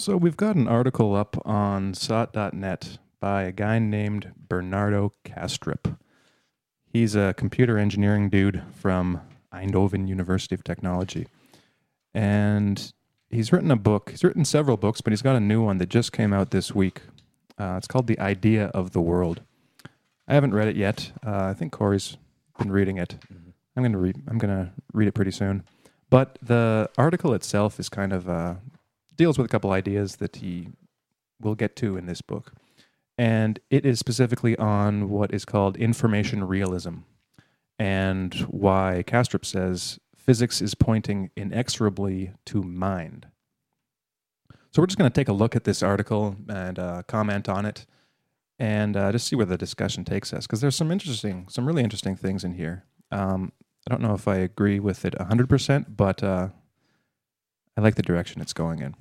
So we've got an article up on SOTT.net by a guy named Bernardo Kastrup. He's a computer engineering dude from Eindhoven University of Technology. And he's written a book. He's written several books, but he's got a new one that just came out this week. Uh, it's called The Idea of the World. I haven't read it yet. Uh, I think Corey's been reading it. I'm going to read. I'm going to read it pretty soon. But the article itself is kind of uh, deals with a couple ideas that he will get to in this book, and it is specifically on what is called information realism, and why Kastrup says physics is pointing inexorably to mind. So we're just going to take a look at this article and uh, comment on it, and uh, just see where the discussion takes us. Because there's some interesting, some really interesting things in here. Um, I don't know if I agree with it 100%, but uh, I like the direction it's going in.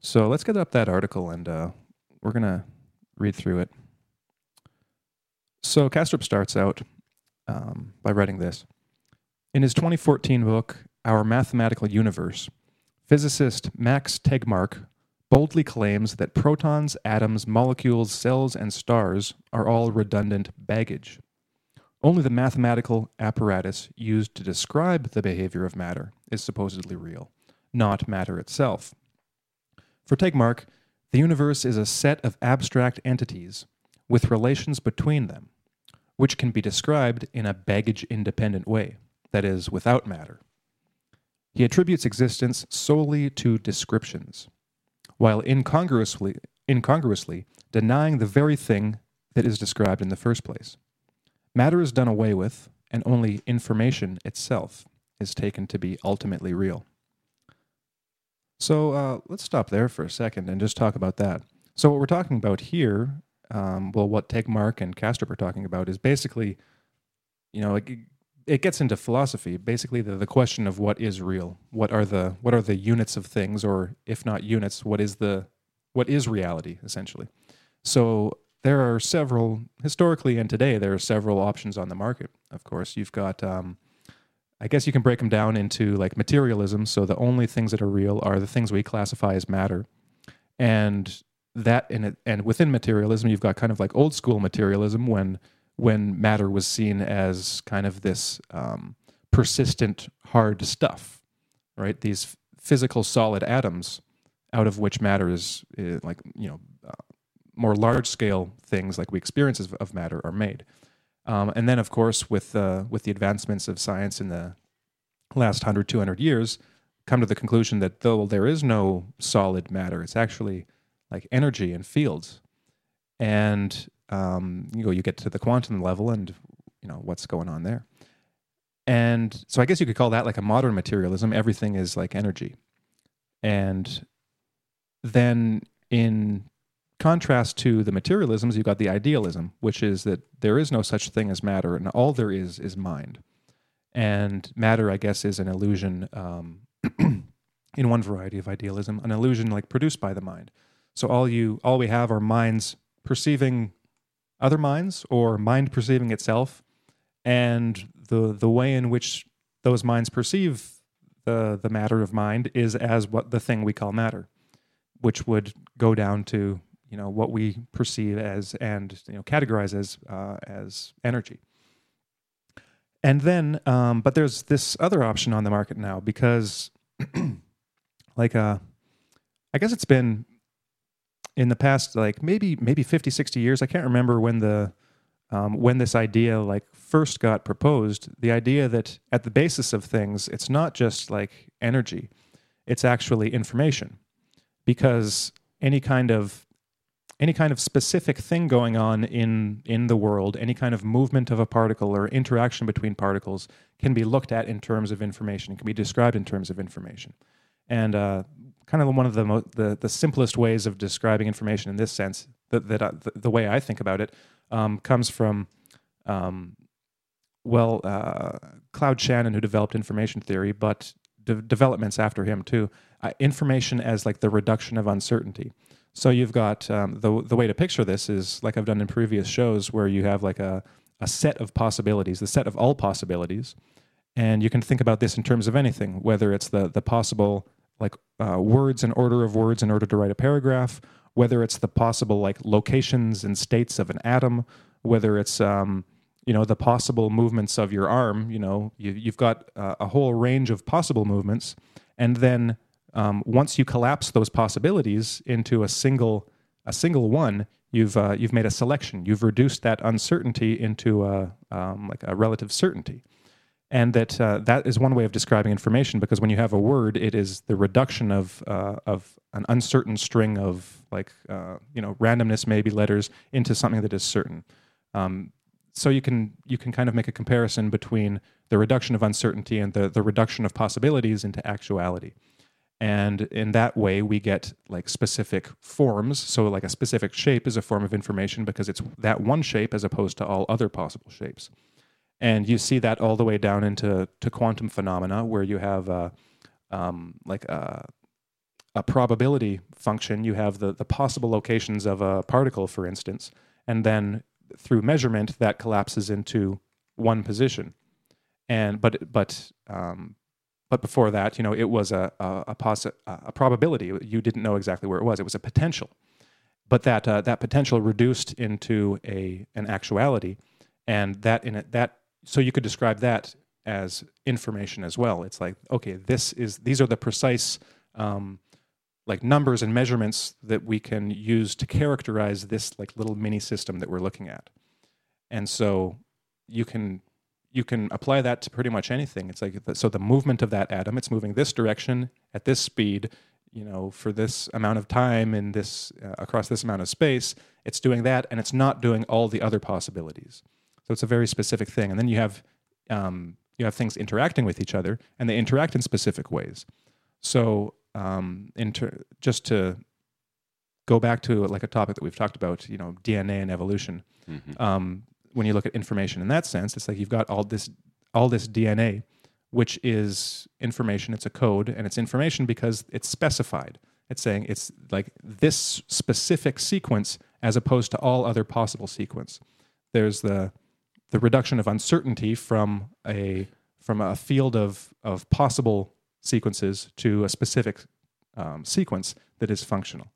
So let's get up that article and uh, we're going to read through it. So Kastrup starts out um, by writing this. In his 2014 book, Our Mathematical Universe, physicist Max Tegmark boldly claims that protons, atoms, molecules, cells, and stars are all redundant baggage. Only the mathematical apparatus used to describe the behavior of matter is supposedly real, not matter itself. For Tegmark, the universe is a set of abstract entities with relations between them, which can be described in a baggage independent way, that is, without matter. He attributes existence solely to descriptions, while incongruously, incongruously denying the very thing that is described in the first place. Matter is done away with, and only information itself is taken to be ultimately real. So uh, let's stop there for a second and just talk about that. So what we're talking about here, um, well, what Tegmark and Kastrup are talking about is basically, you know, it, it gets into philosophy. Basically, the, the question of what is real, what are the what are the units of things, or if not units, what is the what is reality essentially. So there are several historically and today there are several options on the market. Of course, you've got um, I guess you can break them down into like materialism. So the only things that are real are the things we classify as matter, and that it, and within materialism, you've got kind of like old school materialism when when matter was seen as kind of this um, persistent hard stuff, right? These physical solid atoms out of which matter is, is like you know uh, more large scale things like we experience of, of matter are made. Um, and then, of course, with uh, with the advancements of science in the last 100, 200 years, come to the conclusion that though there is no solid matter, it's actually like energy and fields. And um, you know, you get to the quantum level, and you know what's going on there. And so, I guess you could call that like a modern materialism. Everything is like energy, and then in contrast to the materialisms, you've got the idealism, which is that there is no such thing as matter, and all there is is mind. And matter, I guess, is an illusion um, in one variety of idealism, an illusion like produced by the mind. So all you, all we have are minds perceiving other minds, or mind perceiving itself, and the the way in which those minds perceive the the matter of mind is as what the thing we call matter, which would go down to you know what we perceive as and you know categorize as uh, as energy. And then, um, but there's this other option on the market now because, like, uh, I guess it's been in the past, like maybe maybe 50, 60 years. I can't remember when the um, when this idea like first got proposed. The idea that at the basis of things, it's not just like energy; it's actually information, because any kind of any kind of specific thing going on in in the world, any kind of movement of a particle or interaction between particles can be looked at in terms of information. It can be described in terms of information, and uh, kind of one of the, mo- the the simplest ways of describing information in this sense that, that uh, the, the, way I think about it um, comes from. Um, well, uh, Claude Shannon, who developed information theory, but de- developments after him too. Uh, information as like the reduction of uncertainty. So you've got um, the the way to picture this is like I've done in previous shows, where you have like a a set of possibilities, the set of all possibilities, and you can think about this in terms of anything, whether it's the the possible like uh, words and order of words in order to write a paragraph, whether it's the possible like locations and states of an atom, whether it's um, you know the possible movements of your arm. You know, you, you've got uh, a whole range of possible movements, and then um, once you collapse those possibilities into a single a single one, you've uh, you've made a selection. You've reduced that uncertainty into a um, like a relative certainty, and that uh, that is one way of describing information. Because when you have a word, it is the reduction of uh, of an uncertain string of like uh, you know randomness, maybe letters, into something that is certain. Um, so you can you can kind of make a comparison between the reduction of uncertainty and the the reduction of possibilities into actuality and in that way we get like specific forms. So like a specific shape is a form of information because it's that one shape as opposed to all other possible shapes. And you see that all the way down into to quantum phenomena where you have a, um, like a, a probability function. You have the, the possible locations of a particle for instance. And then through measurement that collapses into one position. And but but um, but before that, you know, it was a a, a, possi- a, probability. You didn't know exactly where it was. It was a potential, but that uh, that potential reduced into a an actuality, and that in it that so you could describe that as information as well. It's like okay, this is these are the precise um, like numbers and measurements that we can use to characterize this like little mini system that we're looking at, and so you can you can apply that to pretty much anything. It's like the, so the movement of that atom, it's moving this direction at this speed, you know, for this amount of time in this uh, across this amount of space. It's doing that, and it's not doing all the other possibilities. So it's a very specific thing. And then you have um, you have things interacting with each other, and they interact in specific ways. So um, inter- just to go back to like a topic that we've talked about, you know, DNA and evolution. Mm-hmm. Um, when you look at information in that sense, it's like you've got all this all this DNA, which is information. It's a code, and it's information because it's specified. It's saying it's like this specific sequence as opposed to all other possible sequence. There's the the reduction of uncertainty from a from a field of of possible sequences to a specific um, sequence that is functional.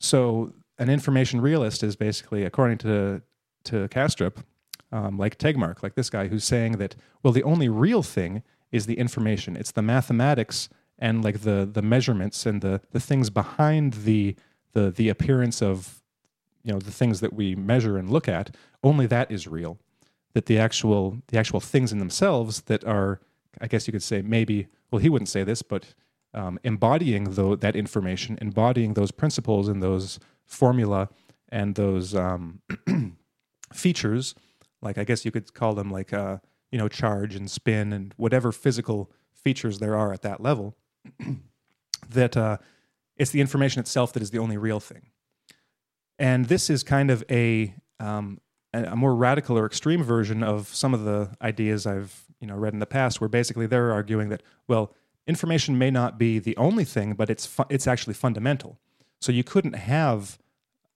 So an information realist is basically, according to to Kastrup, um, like Tegmark, like this guy, who's saying that well, the only real thing is the information. It's the mathematics and like the the measurements and the the things behind the the the appearance of you know the things that we measure and look at. Only that is real. That the actual the actual things in themselves that are, I guess you could say maybe. Well, he wouldn't say this, but um, embodying though that information, embodying those principles and those formula and those um, features, like I guess you could call them like uh, you know charge and spin and whatever physical features there are at that level. that uh, it's the information itself that is the only real thing. And this is kind of a um, a more radical or extreme version of some of the ideas I've you know read in the past, where basically they're arguing that well, information may not be the only thing, but it's fu- it's actually fundamental. So you couldn't have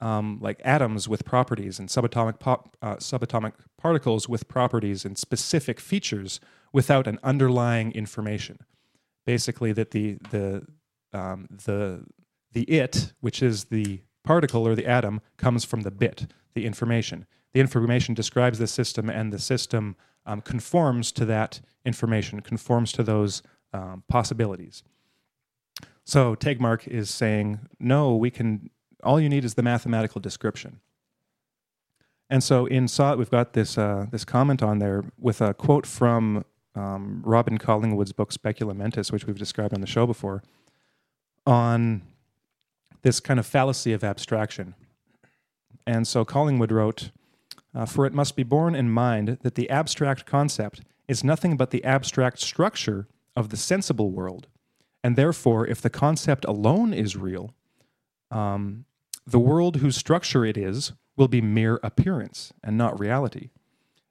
um, like atoms with properties and subatomic, pop, uh, subatomic particles with properties and specific features without an underlying information. Basically, that the the um, the the it, which is the particle or the atom, comes from the bit, the information. The information describes the system, and the system um, conforms to that information, conforms to those um, possibilities. So Tegmark is saying, no, we can all you need is the mathematical description. And so in SOTT, we've got this, uh, this comment on there with a quote from um, Robin Collingwood's book Speculum Mentis, which we've described on the show before, on this kind of fallacy of abstraction. And so Collingwood wrote, uh, For it must be borne in mind that the abstract concept is nothing but the abstract structure of the sensible world. And therefore, if the concept alone is real, um, the world whose structure it is will be mere appearance and not reality.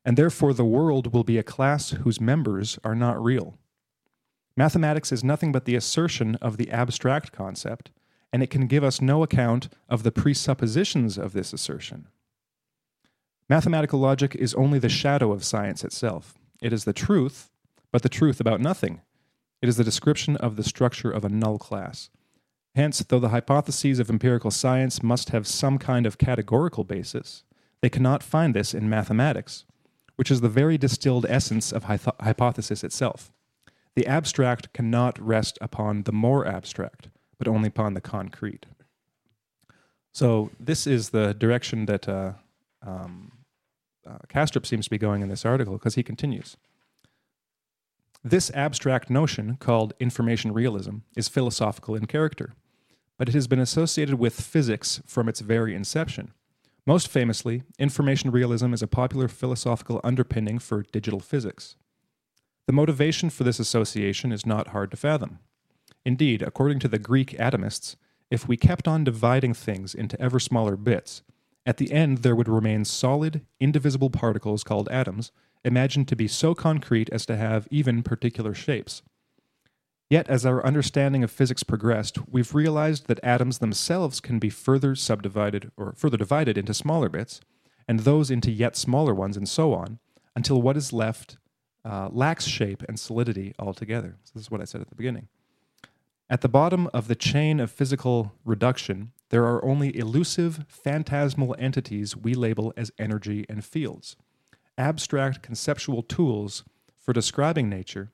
And therefore, the world will be a class whose members are not real. Mathematics is nothing but the assertion of the abstract concept, and it can give us no account of the presuppositions of this assertion. Mathematical logic is only the shadow of science itself. It is the truth, but the truth about nothing. It is the description of the structure of a null class. Hence, though the hypotheses of empirical science must have some kind of categorical basis, they cannot find this in mathematics, which is the very distilled essence of hypothesis itself. The abstract cannot rest upon the more abstract, but only upon the concrete. So, this is the direction that uh, um, uh, Kastrup seems to be going in this article because he continues. This abstract notion, called information realism, is philosophical in character, but it has been associated with physics from its very inception. Most famously, information realism is a popular philosophical underpinning for digital physics. The motivation for this association is not hard to fathom. Indeed, according to the Greek atomists, if we kept on dividing things into ever smaller bits, at the end there would remain solid, indivisible particles called atoms imagined to be so concrete as to have even particular shapes. Yet, as our understanding of physics progressed, we've realized that atoms themselves can be further subdivided or further divided into smaller bits, and those into yet smaller ones, and so on, until what is left uh, lacks shape and solidity altogether. So, this is what I said at the beginning. At the bottom of the chain of physical reduction, there are only elusive, phantasmal entities we label as energy and fields abstract conceptual tools for describing nature,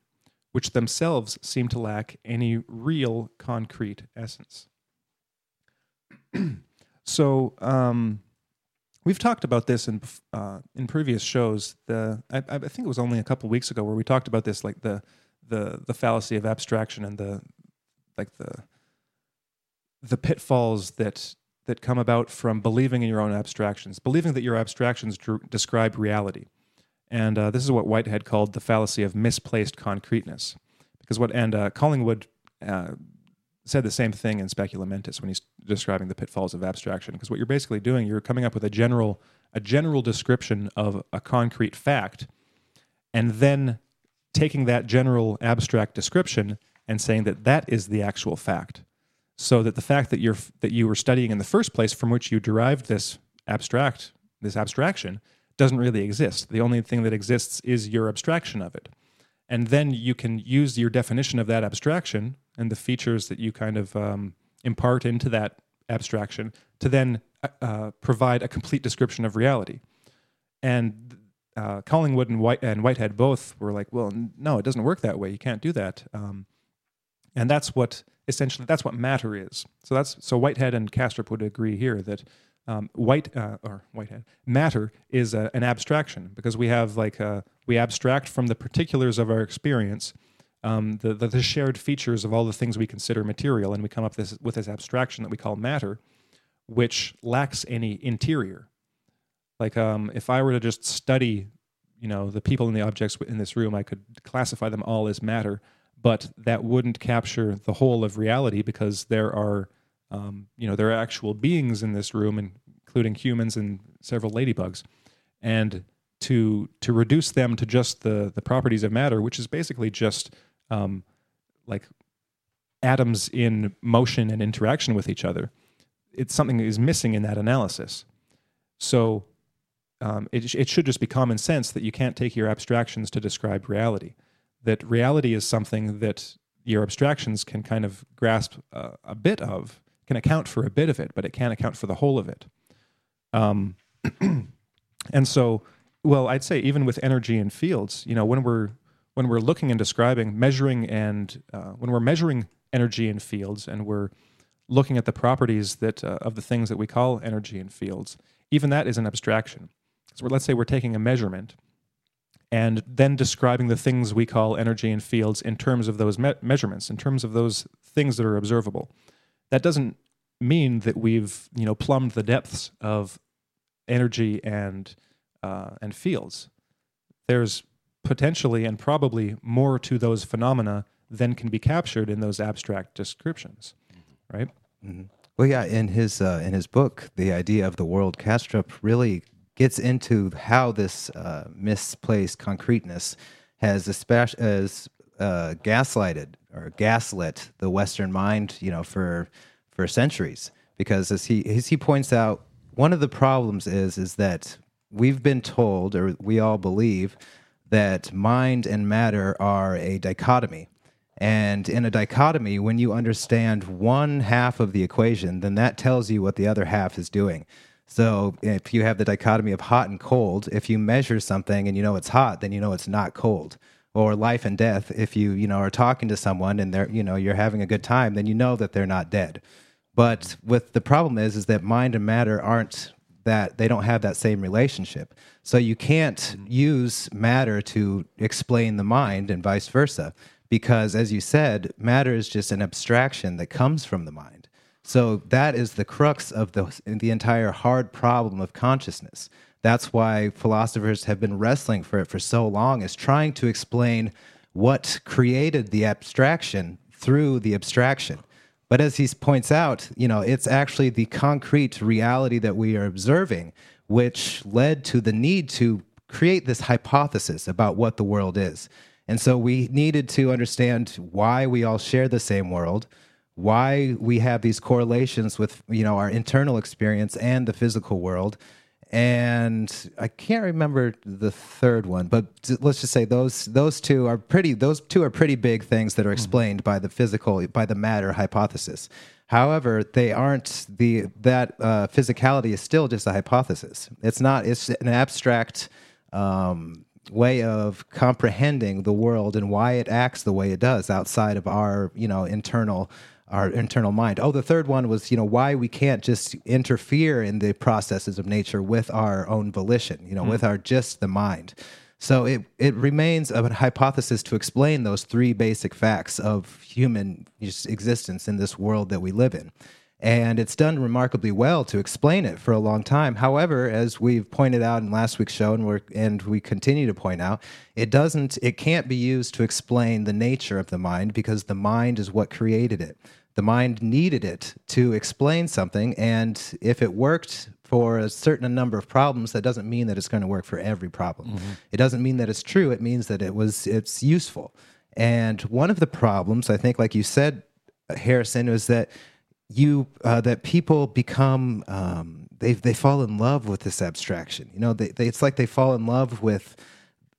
which themselves seem to lack any real concrete essence. so, um, we've talked about this in uh, in previous shows. The I, I, think it was only a couple weeks ago where we talked about this, like the the the fallacy of abstraction and the like the the pitfalls that that come about from believing in your own abstractions, believing that your abstractions dr- describe reality. And uh, this is what Whitehead called the fallacy of misplaced concreteness. Because what, and uh, Collingwood uh, said the same thing in Speculum Mentis when he's describing the pitfalls of abstraction. Because what you're basically doing, you're coming up with a general, a general description of a concrete fact, and then taking that general abstract description and saying that that is the actual fact. So that the fact that you're that you were studying in the first place, from which you derived this abstract, this abstraction, doesn't really exist. The only thing that exists is your abstraction of it. And then you can use your definition of that abstraction and the features that you kind of um, impart into that abstraction to then uh, uh provide a complete description of reality. And uh, Collingwood and, White, and Whitehead both were like, well, no, it doesn't work that way. You can't do that. Um, and that's what essentially that's what matter is. So that's so Whitehead and Kastrup would agree here that um, white uh, or whitehead matter is a, an abstraction because we have like a, uh, we abstract from the particulars of our experience um, the, the, the shared features of all the things we consider material and we come up this, with this abstraction that we call matter which lacks any interior. Like um, if i were to just study you know the people and the objects in this room i could classify them all as matter but that wouldn't capture the whole of reality because there are um, you know, there are actual beings in this room, including humans and several ladybugs, and to to reduce them to just the the properties of matter, which is basically just um, like atoms in motion and interaction with each other. It's something that is missing in that analysis. So um, it, it should just be common sense that you can't take your abstractions to describe reality. That reality is something that your abstractions can kind of grasp a, a bit of can account for a bit of it, but it can't account for the whole of it. Um, and so, well, I'd say even with energy and fields, you know, when we're when we're looking and describing, measuring, and uh, when we're measuring energy and fields, and we're looking at the properties that uh, of the things that we call energy and fields, even that is an abstraction. So let's say we're taking a measurement and then describing the things we call energy and fields in terms of those me- measurements, in terms of those things that are observable that doesn't mean that we've you know plumbed the depths of energy and uh, and fields. There's potentially and probably more to those phenomena than can be captured in those abstract descriptions, right? Mm-hmm. Well, yeah. In his uh, in his book, the idea of the world, Kastrup really gets into how this uh, misplaced concreteness has, especially as uh, gaslighted or gaslit the Western mind, you know, for for centuries. Because as he as he points out, one of the problems is is that we've been told, or we all believe, that mind and matter are a dichotomy, And in a dichotomy, when you understand one half of the equation, then that tells you what the other half is doing. So if you have the dichotomy of hot and cold, if you measure something and you know it's hot, then you know it's not cold. Or life and death, if you you know are talking to someone and they're you know you're having a good time, then you know that they're not dead. But with the problem is is that mind and matter aren't that they don't have that same relationship. So you can't mm-hmm. use matter to explain the mind and vice versa because as you said, matter is just an abstraction that comes from the mind. So that is the crux of the the entire hard problem of consciousness. That's why philosophers have been wrestling for it for so long is trying to explain what created the abstraction through the abstraction. But as he points out, you know, it's actually the concrete reality that we are observing which led to the need to create this hypothesis about what the world is. And so we needed to understand why we all share the same world, why we have these correlations with, you know, our internal experience and the physical world. And I can't remember the third one, but let's just say those those two are pretty those two are pretty big things that are explained by the physical by the matter hypothesis. However, they aren't the that uh, physicality is still just a hypothesis. It's not. It's an abstract um, way of comprehending the world and why it acts the way it does outside of our you know internal our internal mind. Oh, the third one was you know why we can't just interfere in the processes of nature with our own volition. You know, mm. with our just the mind. So it, it remains a hypothesis to explain those three basic facts of human existence in this world that we live in. And it's done remarkably well to explain it for a long time. However, as we've pointed out in last week's show, and, we and we continue to point out, it doesn't, it can't be used to explain the nature of the mind because the mind is what created it. The mind needed it to explain something, and if it worked for a certain number of problems, that doesn't mean that it's going to work for every problem. Mm-hmm. It doesn't mean that it's true. It means that it was it's useful. And one of the problems, I think, like you said, Harrison, is that you uh, that people become um, they they fall in love with this abstraction. You know, they, they, it's like they fall in love with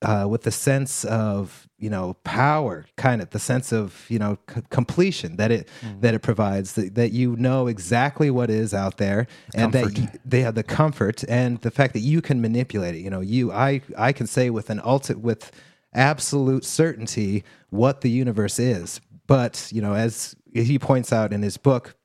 uh, with the sense of you know power kind of the sense of you know c- completion that it mm. that it provides that, that, you know exactly what is out there and comfort. that you, they have the comfort and the fact that you can manipulate it you know you i i can say with an ultimate with absolute certainty what the universe is but you know as he points out in his book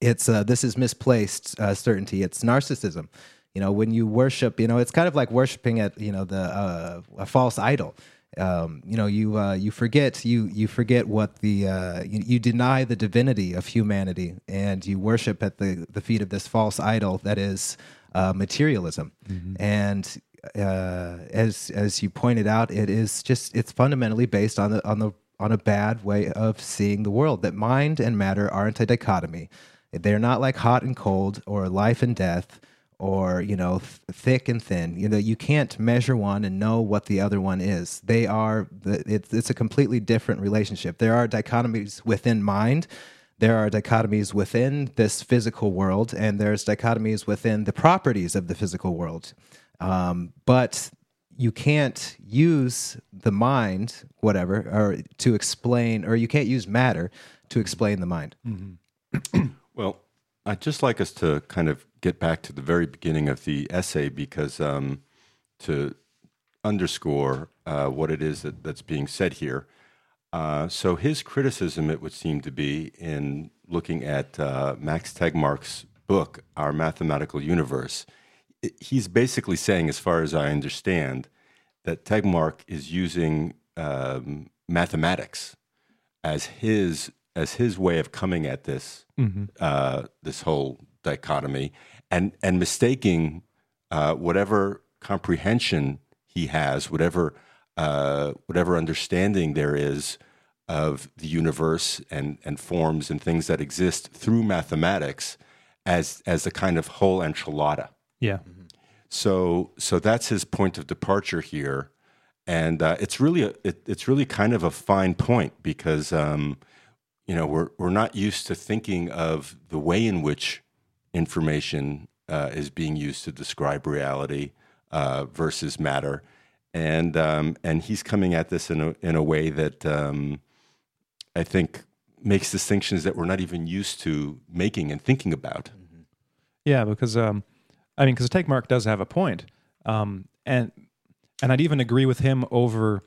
it's uh, this is misplaced uh, certainty. It's narcissism. You know when you worship you know it's kind of like worshiping at you know the uh, a false idol. Um, you know you uh, you forget you you forget what the uh, you, you, deny the divinity of humanity and you worship at the the feet of this false idol that is uh, materialism. Mm-hmm. and uh, as as you pointed out it is just it's fundamentally based on the on the on a bad way of seeing the world that mind and matter aren't a dichotomy they're not like hot and cold or life and death or you know th- thick and thin. You know you can't measure one and know what the other one is. They are the, it's, it's a completely different relationship. There are dichotomies within mind. There are dichotomies within this physical world and there's dichotomies within the properties of the physical world. Um, but you can't use the mind whatever or to explain or you can't use matter to explain the mind. Mm-hmm. well I'd just like us to kind of get back to the very beginning of the essay because um, to underscore uh, what it is that, that's being said here. Uh, so his criticism, it would seem to be, in looking at uh, Max Tegmark's book, Our Mathematical Universe, he's basically saying, as far as I understand, that Tegmark is using um, mathematics as his as his way of coming at this mm-hmm. uh, this whole dichotomy and and mistaking uh, whatever comprehension he has, whatever uh, whatever understanding there is of the universe and and forms and things that exist through mathematics as as a kind of whole enchilada. Yeah. Mm-hmm. So so that's his point of departure here, and uh, it's really a, it, it's really kind of a fine point because um, you know we're we're not used to thinking of the way in which information uh, is being used to describe reality uh, versus matter, and um, and he's coming at this in a in a way that um, I think makes distinctions that we're not even used to making and thinking about. Yeah, because um, I mean, because Tegmark does have a point, um, and and I'd even agree with him over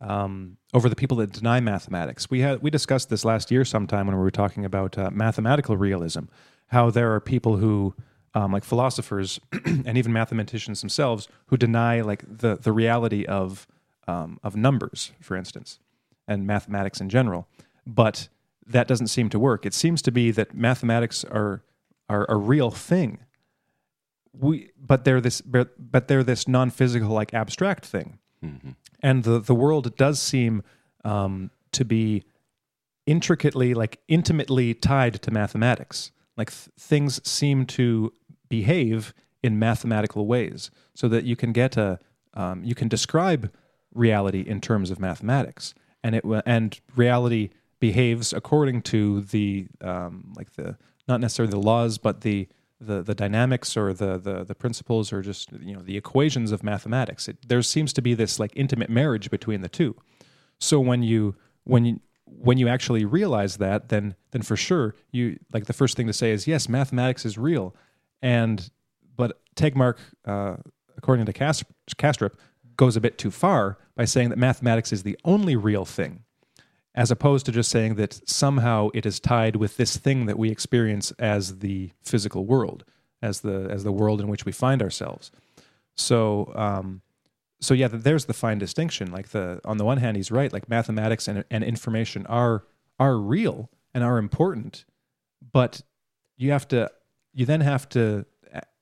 um, over the people that deny mathematics. We had we discussed this last year sometime when we were talking about uh, mathematical realism, how there are people who um, like philosophers and even mathematicians themselves who deny like the the reality of um, of numbers, for instance, and mathematics in general. But that doesn't seem to work. It seems to be that mathematics are are a real thing. We, but they're this, but they're this non-physical, like abstract thing, mm-hmm. And the the world does seem um, to be intricately, like intimately tied to mathematics. Like th- things seem to behave in mathematical ways, so that you can get a, um, you can describe reality in terms of mathematics, and it and reality behaves according to the um, like the not necessarily the laws, but the the, the dynamics or the, the the principles or just you know the equations of mathematics. It, there seems to be this like intimate marriage between the two. So when you when you when you actually realize that, then then for sure you like the first thing to say is yes, mathematics is real, and but Tegmark, uh, according to Kastrup, goes a bit too far by saying that mathematics is the only real thing as opposed to just saying that somehow it is tied with this thing that we experience as the physical world, as the as the world in which we find ourselves. So, um, so yeah, there's the fine distinction. Like the on the one hand, he's right. Like mathematics and, and information are are real and are important, but you have to you then have to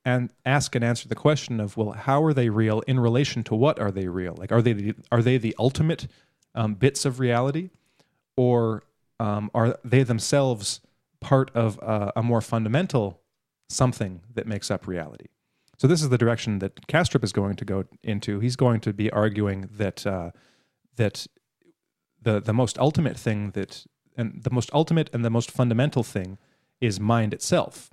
and ask and answer the question of well, how are they real in relation to what are they real? Like are they the, are they the ultimate um, bits of reality? Or um, are they themselves part of a, a, more fundamental something that makes up reality? So this is the direction that Kastrup is going to go into. He's going to be arguing that uh, that the the most ultimate thing that and the most ultimate and the most fundamental thing is mind itself.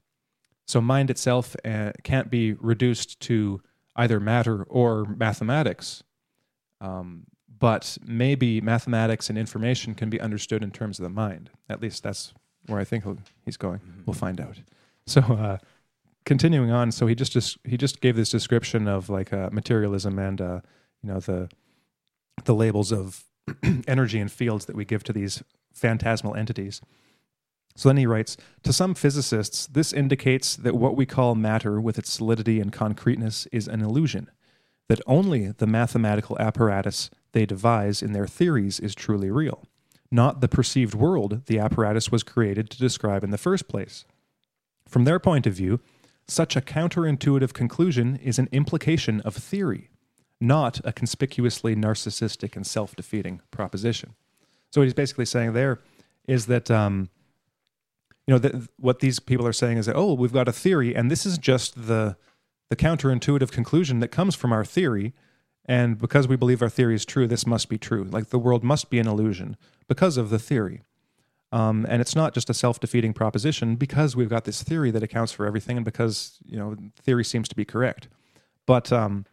So mind itself uh, can't be reduced to either matter or mathematics. Um, but maybe mathematics and information can be understood in terms of the mind. At least that's where I think he's going. Mm-hmm. We'll find out. So, uh, continuing on, so he just, just he just gave this description of like uh, materialism and uh, you know the the labels of energy and fields that we give to these phantasmal entities. So then he writes To some physicists, this indicates that what we call matter with its solidity and concreteness is an illusion, that only the mathematical apparatus they devise in their theories is truly real, not the perceived world the apparatus was created to describe in the first place. From their point of view, such a counterintuitive conclusion is an implication of theory, not a conspicuously narcissistic and self defeating proposition. So, what he's basically saying there is that, um, you know, that what these people are saying is that, oh, we've got a theory, and this is just the, the counterintuitive conclusion that comes from our theory and because we believe our theory is true, this must be true. Like the world must be an illusion because of the theory. Um, and it's not just a self-defeating proposition because we've got this theory that accounts for everything, and because you know theory seems to be correct. But um,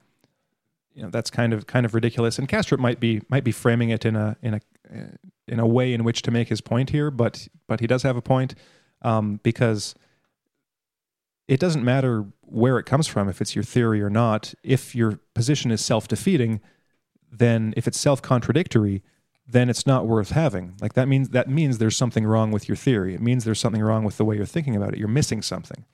you know that's kind of kind of ridiculous. And Kastrup might be might be framing it in a in a in a way in which to make his point here, but but he does have a point um, because it doesn't matter where it comes from, if it's your theory or not. If your position is self defeating, then if it's self contradictory, then it's not worth having. Like that means that means there's something wrong with your theory. It means there's something wrong with the way you're thinking about it. You're missing something.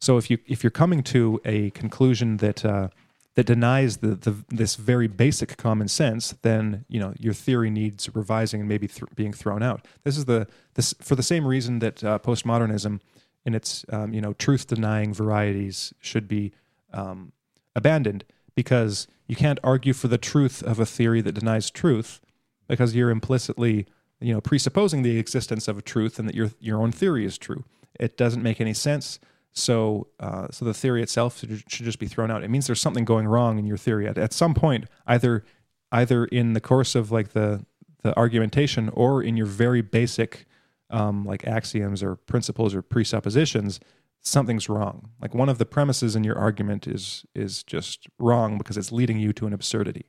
So if you if you're coming to a conclusion that uh, that denies the, the this very basic common sense, then you know your theory needs revising and maybe th- being thrown out. This is the this for the same reason that uh, postmodernism in its um, you know truth denying varieties should be um, abandoned because you can't argue for the truth of a theory that denies truth because you're implicitly you know presupposing the existence of a truth and that your your own theory is true. It doesn't make any sense. So, uh, so the theory itself should, should, just be thrown out. It means there's something going wrong in your theory at, at some point, either either in the course of like the the argumentation or in your very basic um, like axioms or principles or presuppositions, something's wrong. Like one of the premises in your argument is is just wrong because it's leading you to an absurdity.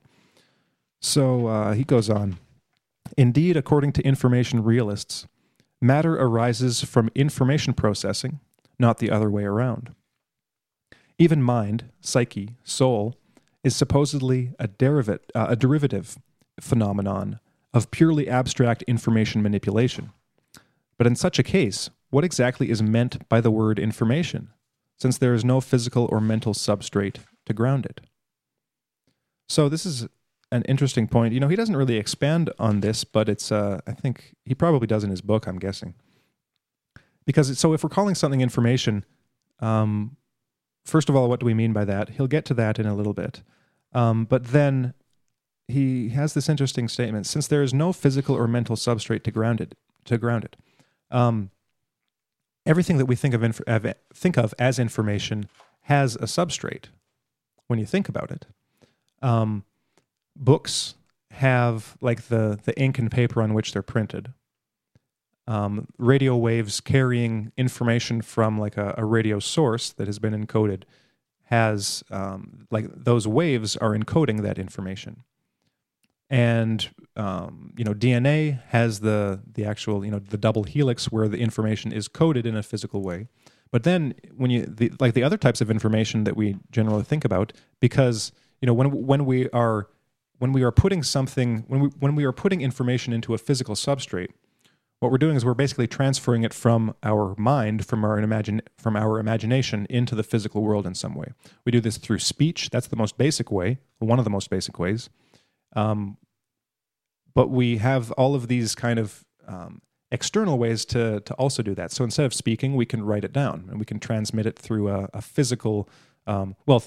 So uh, he goes on. Indeed, according to information realists, matter arises from information processing, not the other way around. Even mind, psyche, soul, is supposedly a, uh, a derivative phenomenon of purely abstract information manipulation. But in such a case, what exactly is meant by the word information, since there is no physical or mental substrate to ground it? So, this is an interesting point. You know, he doesn't really expand on this, but it's, uh, I think he probably does in his book, I'm guessing. Because, so if we're calling something information, um, first of all, what do we mean by that? He'll get to that in a little bit. Um, but then he has this interesting statement since there is no physical or mental substrate to ground it, to ground it. Um, everything that we think of, inf- think of as information has a substrate when you think about it. Um, books have like the the ink and paper on which they're printed. Um, radio waves carrying information from like a, a, radio source that has been encoded has um, like those waves are encoding that information and um, you know dna has the the actual you know the double helix where the information is coded in a physical way. But then when you the, like the other types of information that we generally think about because you know when when we are when we are putting something when we when we are putting information into a physical substrate what we're doing is we're basically transferring it from our mind from our imagine from our imagination into the physical world in some way. We do this through speech. That's the most basic way one of the most basic ways um, but we have all of these kind of um, external ways to to also do that so instead of speaking we can write it down and we can transmit it through a, a physical um, well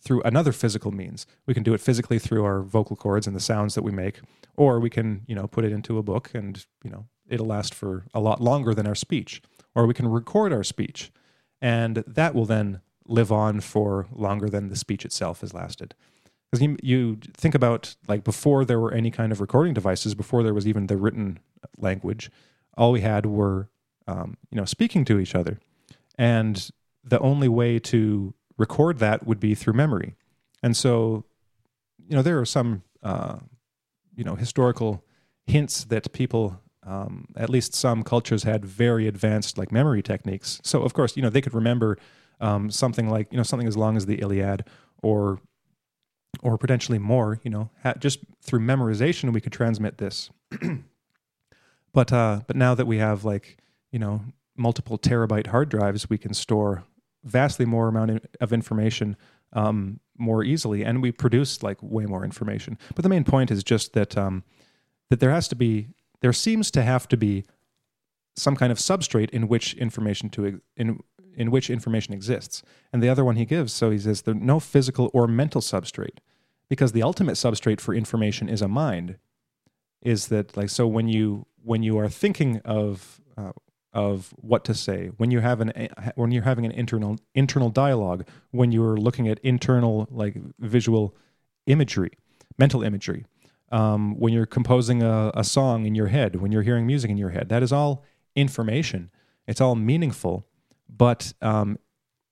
through another physical means. We can do it physically through our vocal cords and the sounds that we make, or we can, you know, put it into a book and, you know, it'll last for a lot longer than our speech. Or we can record our speech, and that will then live on for longer than the speech itself has lasted. Because you, you think about like before there were any kind of recording devices, before there was even the written language, all we had were, um, you know, speaking to each other, and the only way to record that would be through memory. And so, you know, there are some, uh, you know, historical hints that people, um, at least some cultures, had very advanced like memory techniques. So, of course, you know, they could remember um, something like, you know, something as long as the Iliad or or potentially more, you know, just through memorization, we could transmit this. but uh, but now that we have like you know multiple terabyte hard drives, we can store vastly more amount of information um, more easily, and we produce like way more information. But the main point is just that um, that there has to be, there seems to have to be some kind of substrate in which information to in in which information exists. And the other one he gives, so he says there's no physical or mental substrate, because the ultimate substrate for information is a mind. Is that like so when you when you are thinking of uh, of what to say when you have an when you're having an internal internal dialogue when you're looking at internal like visual imagery mental imagery um, when you're composing a, a song in your head when you're hearing music in your head that is all information it's all meaningful but um,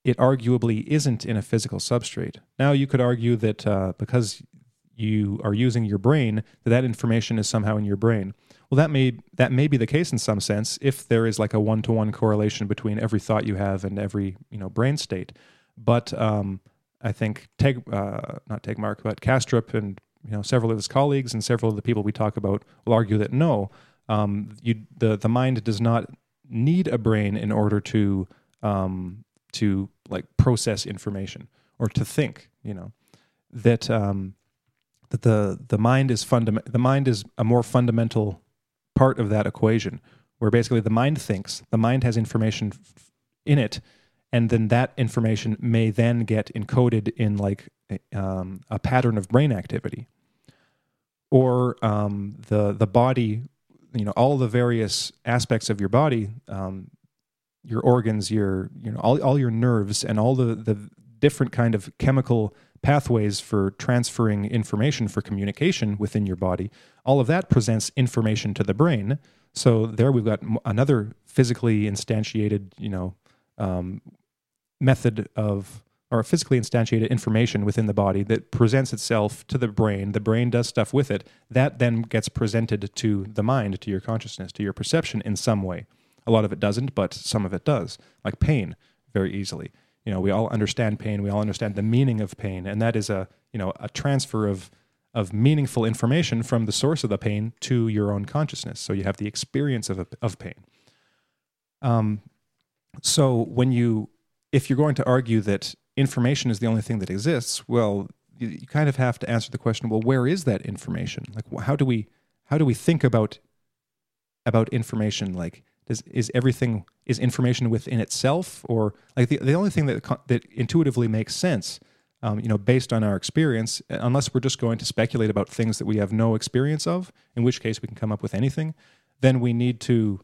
it arguably isn't in a physical substrate now you could argue that uh, because you are using your brain that that information is somehow in your brain well, that may that may be the case in some sense if there is like a one to one correlation between every thought you have and every you know brain state. But um, I think Teg, uh, not Tegmark, but Kastrup and you know several of his colleagues and several of the people we talk about will argue that no, um, you the the mind does not need a brain in order to um, to like process information or to think. You know that um, that the the mind is fundament the mind is a more fundamental part of that equation where basically the mind thinks, the mind has information in it, and then that information may then get encoded in like um, a pattern of brain activity, or um, the the body, you know, all the various aspects of your body, um, your organs, your you know, all all your nerves, and all the the different kind of chemical pathways for transferring information for communication within your body, all of that presents information to the brain. So there we've got another physically instantiated, you know, um, method of or physically instantiated information within the body that presents itself to the brain. The brain does stuff with it. That then gets presented to the mind, to your consciousness, to your perception in some way. A lot of it doesn't, but some of it does, like pain, very easily. You know, we all understand pain. We all understand the meaning of pain, and that is a you know a transfer of of meaningful information from the source of the pain to your own consciousness. So you have the experience of of pain. Um, so when you if you're going to argue that information is the only thing that exists, well, you, you, kind of have to answer the question: Well, where is that information? Like, how do we how do we think about about information? Like, does is everything is information within itself, or like the the only thing that that intuitively makes sense, um, you know, based on our experience, unless we're just going to speculate about things that we have no experience of, in which case we can come up with anything, then we need to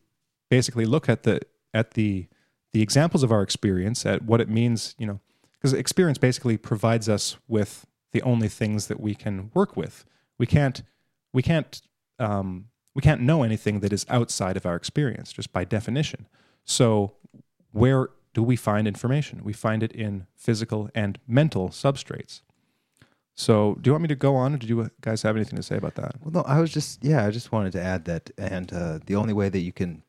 basically look at the at the the examples of our experience, at what it means, you know, because experience basically provides us with the only things that we can work with. We can't we can't um, we can't know anything that is outside of our experience just by definition. So where do we find information? We find it in physical and mental substrates. So, do you want me to go on, or do you guys have anything to say about that? Well, no, I was just yeah, I just wanted to add that, and uh, the only way that you can,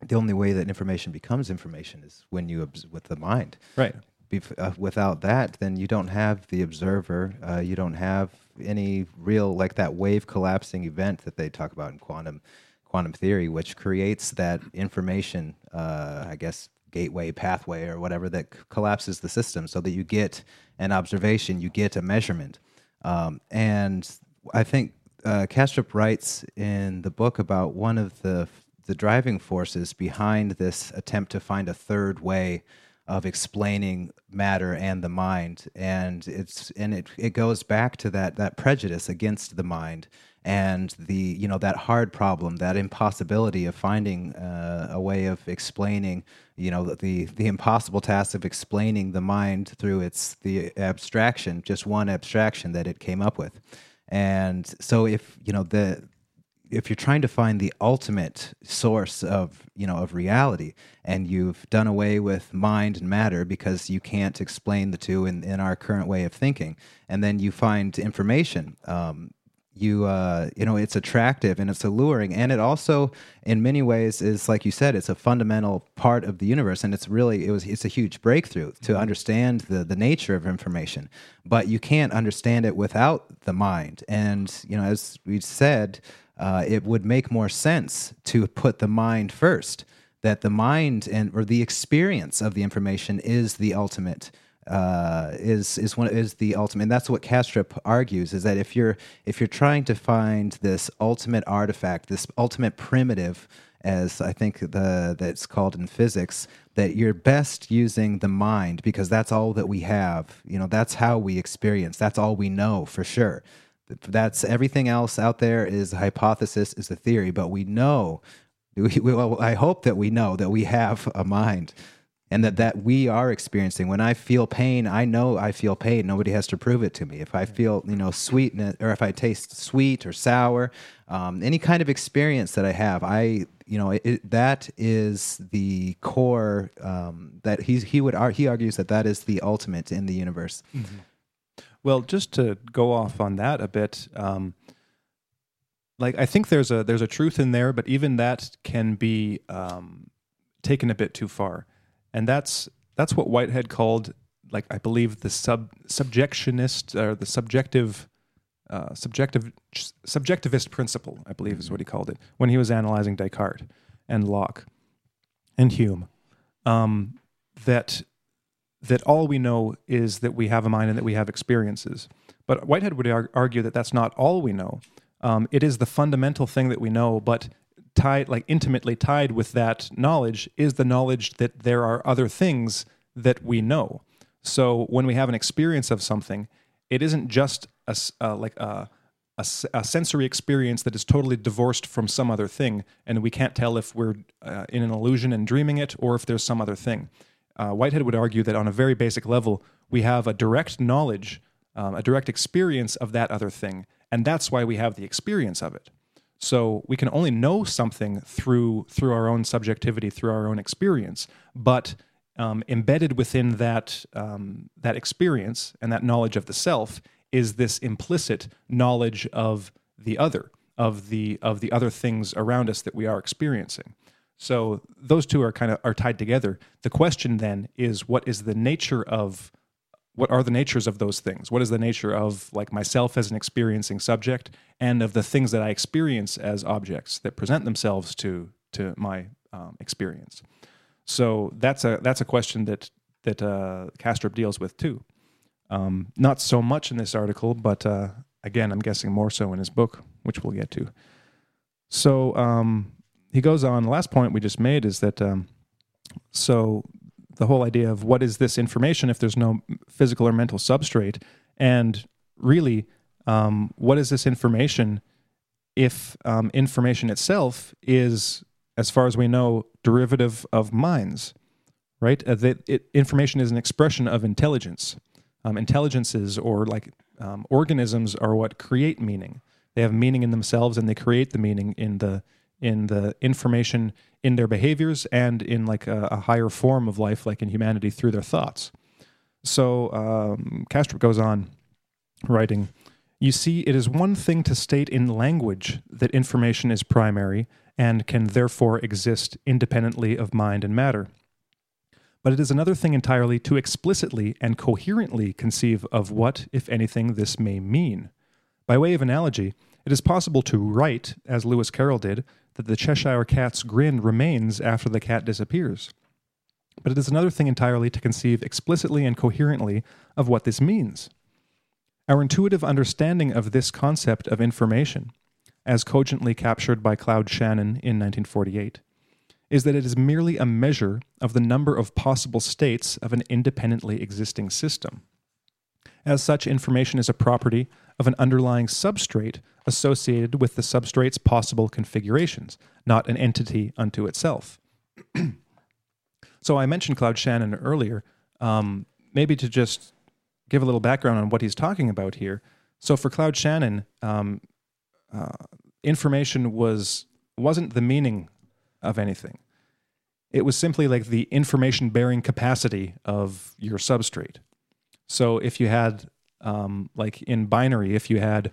the only way that information becomes information is when you with the mind, right? Uh, without that, then you don't have the observer. Uh, you don't have any real like that wave collapsing event that they talk about in quantum quantum theory, which creates that information. Uh, I guess gateway pathway or whatever that c- collapses the system, so that you get an observation, you get a measurement, um, and I think uh, Kastrup writes in the book about one of the the driving forces behind this attempt to find a third way of explaining matter and the mind and it's and it, it goes back to that that prejudice against the mind and the you know that hard problem that impossibility of finding uh, a way of explaining you know the the impossible task of explaining the mind through its the abstraction just one abstraction that it came up with. And so if you know the if you're trying to find the ultimate source of you know of reality and you've done away with mind and matter because you can't explain the two in, in our current way of thinking and then you find information um, you uh, you know it's attractive and it's alluring and it also in many ways is like you said it's a fundamental part of the universe and it's really it was it's a huge breakthrough to mm-hmm. understand the the nature of information but you can't understand it without the mind and you know as we said uh, it would make more sense to put the mind first. That the mind and or the experience of the information is the ultimate uh, is is one is the ultimate. And that's what Kastrup argues is that if you're if you're trying to find this ultimate artifact, this ultimate primitive, as I think the that's called in physics, that you're best using the mind because that's all that we have. You know, that's how we experience. That's all we know for sure. That's everything else out there is a hypothesis, is a theory, but we know. We, well, I hope that we know that we have a mind and that that we are experiencing when i feel pain i know i feel pain nobody has to prove it to me if i feel you know sweetness or if i taste sweet or sour um, any kind of experience that i have i you know it, that is the core um, that he's, he would he argues that that is the ultimate in the universe mm-hmm. Well, just to go off on that a bit, um, like I think there's a there's a truth in there, but even that can be um, taken a bit too far, and that's that's what Whitehead called, like I believe, the sub subjectionist or the subjective. Uh, subjective subjectivist principle, I believe, is what he called it when he was analyzing Descartes and Locke and Hume. Um, that that all we know is that we have a mind and that we have experiences. But Whitehead would argue that that's not all we know. Um, it is the fundamental thing that we know, but tied, like intimately tied with that knowledge, is the knowledge that there are other things that we know. So when we have an experience of something, it isn't just a, uh, like a, a, a, sensory experience that is totally divorced from some other thing, and we can't tell if we're uh, in an illusion and dreaming it or if there's some other thing uh, Whitehead would argue that on a very basic level, we have a direct knowledge, um, a direct experience of that other thing. And that's why we have the experience of it. So we can only know something through through our own subjectivity, through our own experience. But um, embedded within that um, that experience and that knowledge of the self is this implicit knowledge of the other, of the of the other things around us that we are experiencing. So those two are kind of are tied together. The question then is, what is the nature of what are the natures of those things? What is the nature of like myself as an experiencing subject and of the things that I experience as objects that present themselves to to my um, experience? So that's a that's a question that that uh, Kastrup deals with too. Um, not so much in this article, but uh, again, I'm guessing more so in his book, which we'll get to. So um, he goes on. The last point we just made is that um, so the whole idea of what is this information if there's no physical or mental substrate, and really, um, what is this information if um, information itself is, as far as we know, derivative of minds, right? Uh, that it, information is an expression of intelligence. Um, intelligences or like um, organisms are what create meaning. They have meaning in themselves, and they create the meaning in the in the information in their behaviors and in like a, a higher form of life, like in humanity, through their thoughts. So um, Kastrup goes on writing. You see, it is one thing to state in language that information is primary and can therefore exist independently of mind and matter. But it is another thing entirely to explicitly and coherently conceive of what, if anything, this may mean. By way of analogy, it is possible to write, as Lewis Carroll did, that the Cheshire Cat's grin remains after the cat disappears. But it is another thing entirely to conceive explicitly and coherently of what this means. Our intuitive understanding of this concept of information, as cogently captured by Claude Shannon in 1948, is that it is merely a measure of the number of possible states of an independently existing system. As such, information is a property of an underlying substrate associated with the substrate's possible configurations, not an entity unto itself. so I mentioned Claude Shannon earlier. Um, maybe to just give a little background on what he's talking about here. So for Claude Shannon, um, uh, information was wasn't the meaning of anything. It was simply like the information bearing capacity of your substrate. So if you had, um, like in binary, if you had,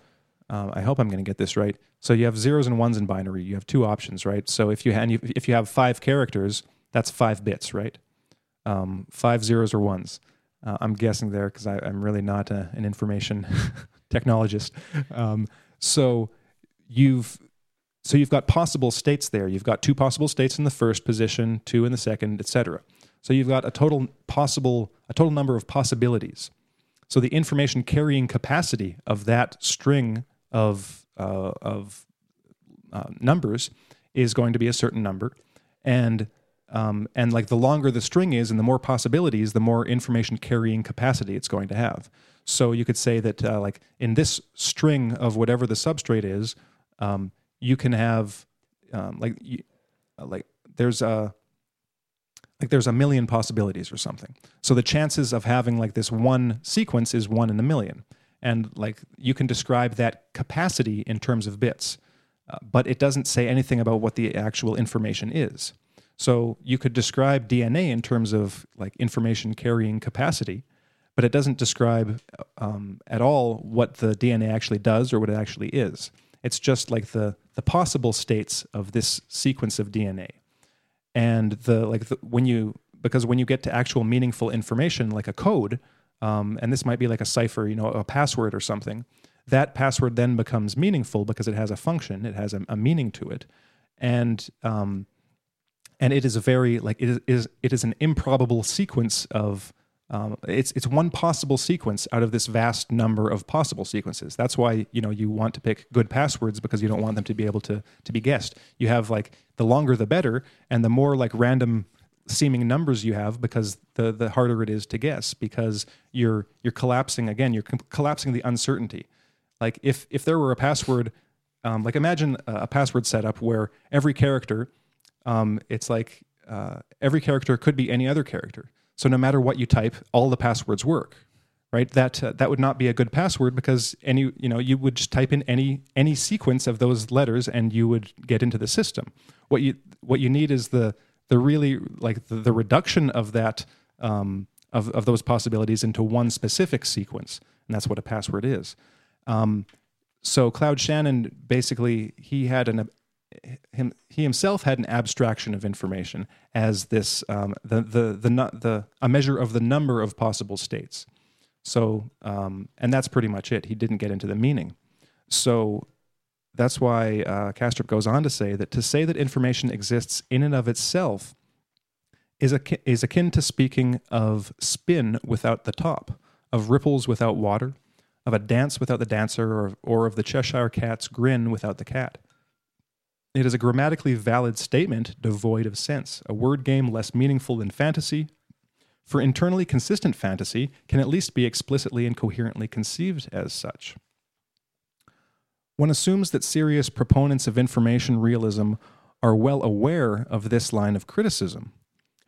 uh, I hope I'm going to get this right. So you have zeros and ones in binary. You have two options, right? So if you had, if you have five characters, that's five bits, right? Um, five zeros or ones. Uh, I'm guessing there because I'm really not a, an information technologist. Um, so you've so you've got possible states there. You've got two possible states in the first position, two in the second, etc. So you've got a total possible, a total number of possibilities. So the information carrying capacity of that string of uh, of uh, numbers is going to be a certain number, and um, and like the longer the string is and the more possibilities, the more information carrying capacity it's going to have. So you could say that uh, like in this string of whatever the substrate is, um, you can have um, like like there's a like there's a million possibilities or something. So the chances of having like this one sequence is one in a million. And like you can describe that capacity in terms of bits, uh, but it doesn't say anything about what the actual information is. So you could describe DNA in terms of like information carrying capacity, but it doesn't describe um, at all what the DNA actually does or what it actually is. It's just like the the possible states of this sequence of DNA and the like the, when you because when you get to actual meaningful information like a code um, and this might be like a cipher you know a password or something that password then becomes meaningful because it has a function it has a, a meaning to it. And um, and it is a very like it is it is an improbable sequence of um, it's it's one possible sequence out of this vast number of possible sequences. That's why you know you want to pick good passwords because you don't want them to be able to to be guessed. You have like the longer the better, and the more like random seeming numbers you have because the the harder it is to guess because you're you're collapsing again. You're collapsing the uncertainty. Like if if there were a password, um, like imagine a, a, password setup where every character, um, it's like uh, every character could be any other character. So no matter what you type, all the passwords work, right? That uh, that would not be a good password because any you know you would just type in any any sequence of those letters and you would get into the system. What you what you need is the the really like the, the reduction of that um, of of those possibilities into one specific sequence, and that's what a password is. Um, so Claude Shannon basically he had an him he himself had an abstraction of information as this um, the, the the the a measure of the number of possible states. So um, and that's pretty much it. He didn't get into the meaning. So that's why uh, Kastrup goes on to say that to say that information exists in and of itself is, akin, is akin to speaking of spin without the top, of ripples without water, of a dance without the dancer, or, or of the Cheshire cat's grin without the cat. It is a grammatically valid statement devoid of sense, a word game less meaningful than fantasy. For internally consistent fantasy can at least be explicitly and coherently conceived as such. One assumes that serious proponents of information realism are well aware of this line of criticism.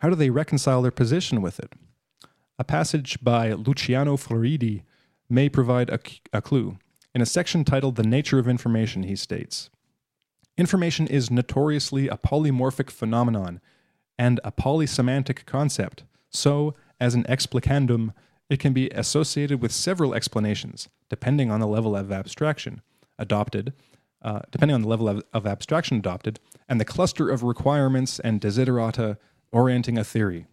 How do they reconcile their position with it? A passage by Luciano Floridi may provide a, clue. In a section titled The Nature of Information, he states Information is notoriously a polymorphic phenomenon and a polysemantic concept, so, as an explicandum, it can be associated with several explanations, depending on the level of abstraction adopted, uh, depending on the level of, of abstraction adopted, and the cluster of requirements and desiderata orienting a theory.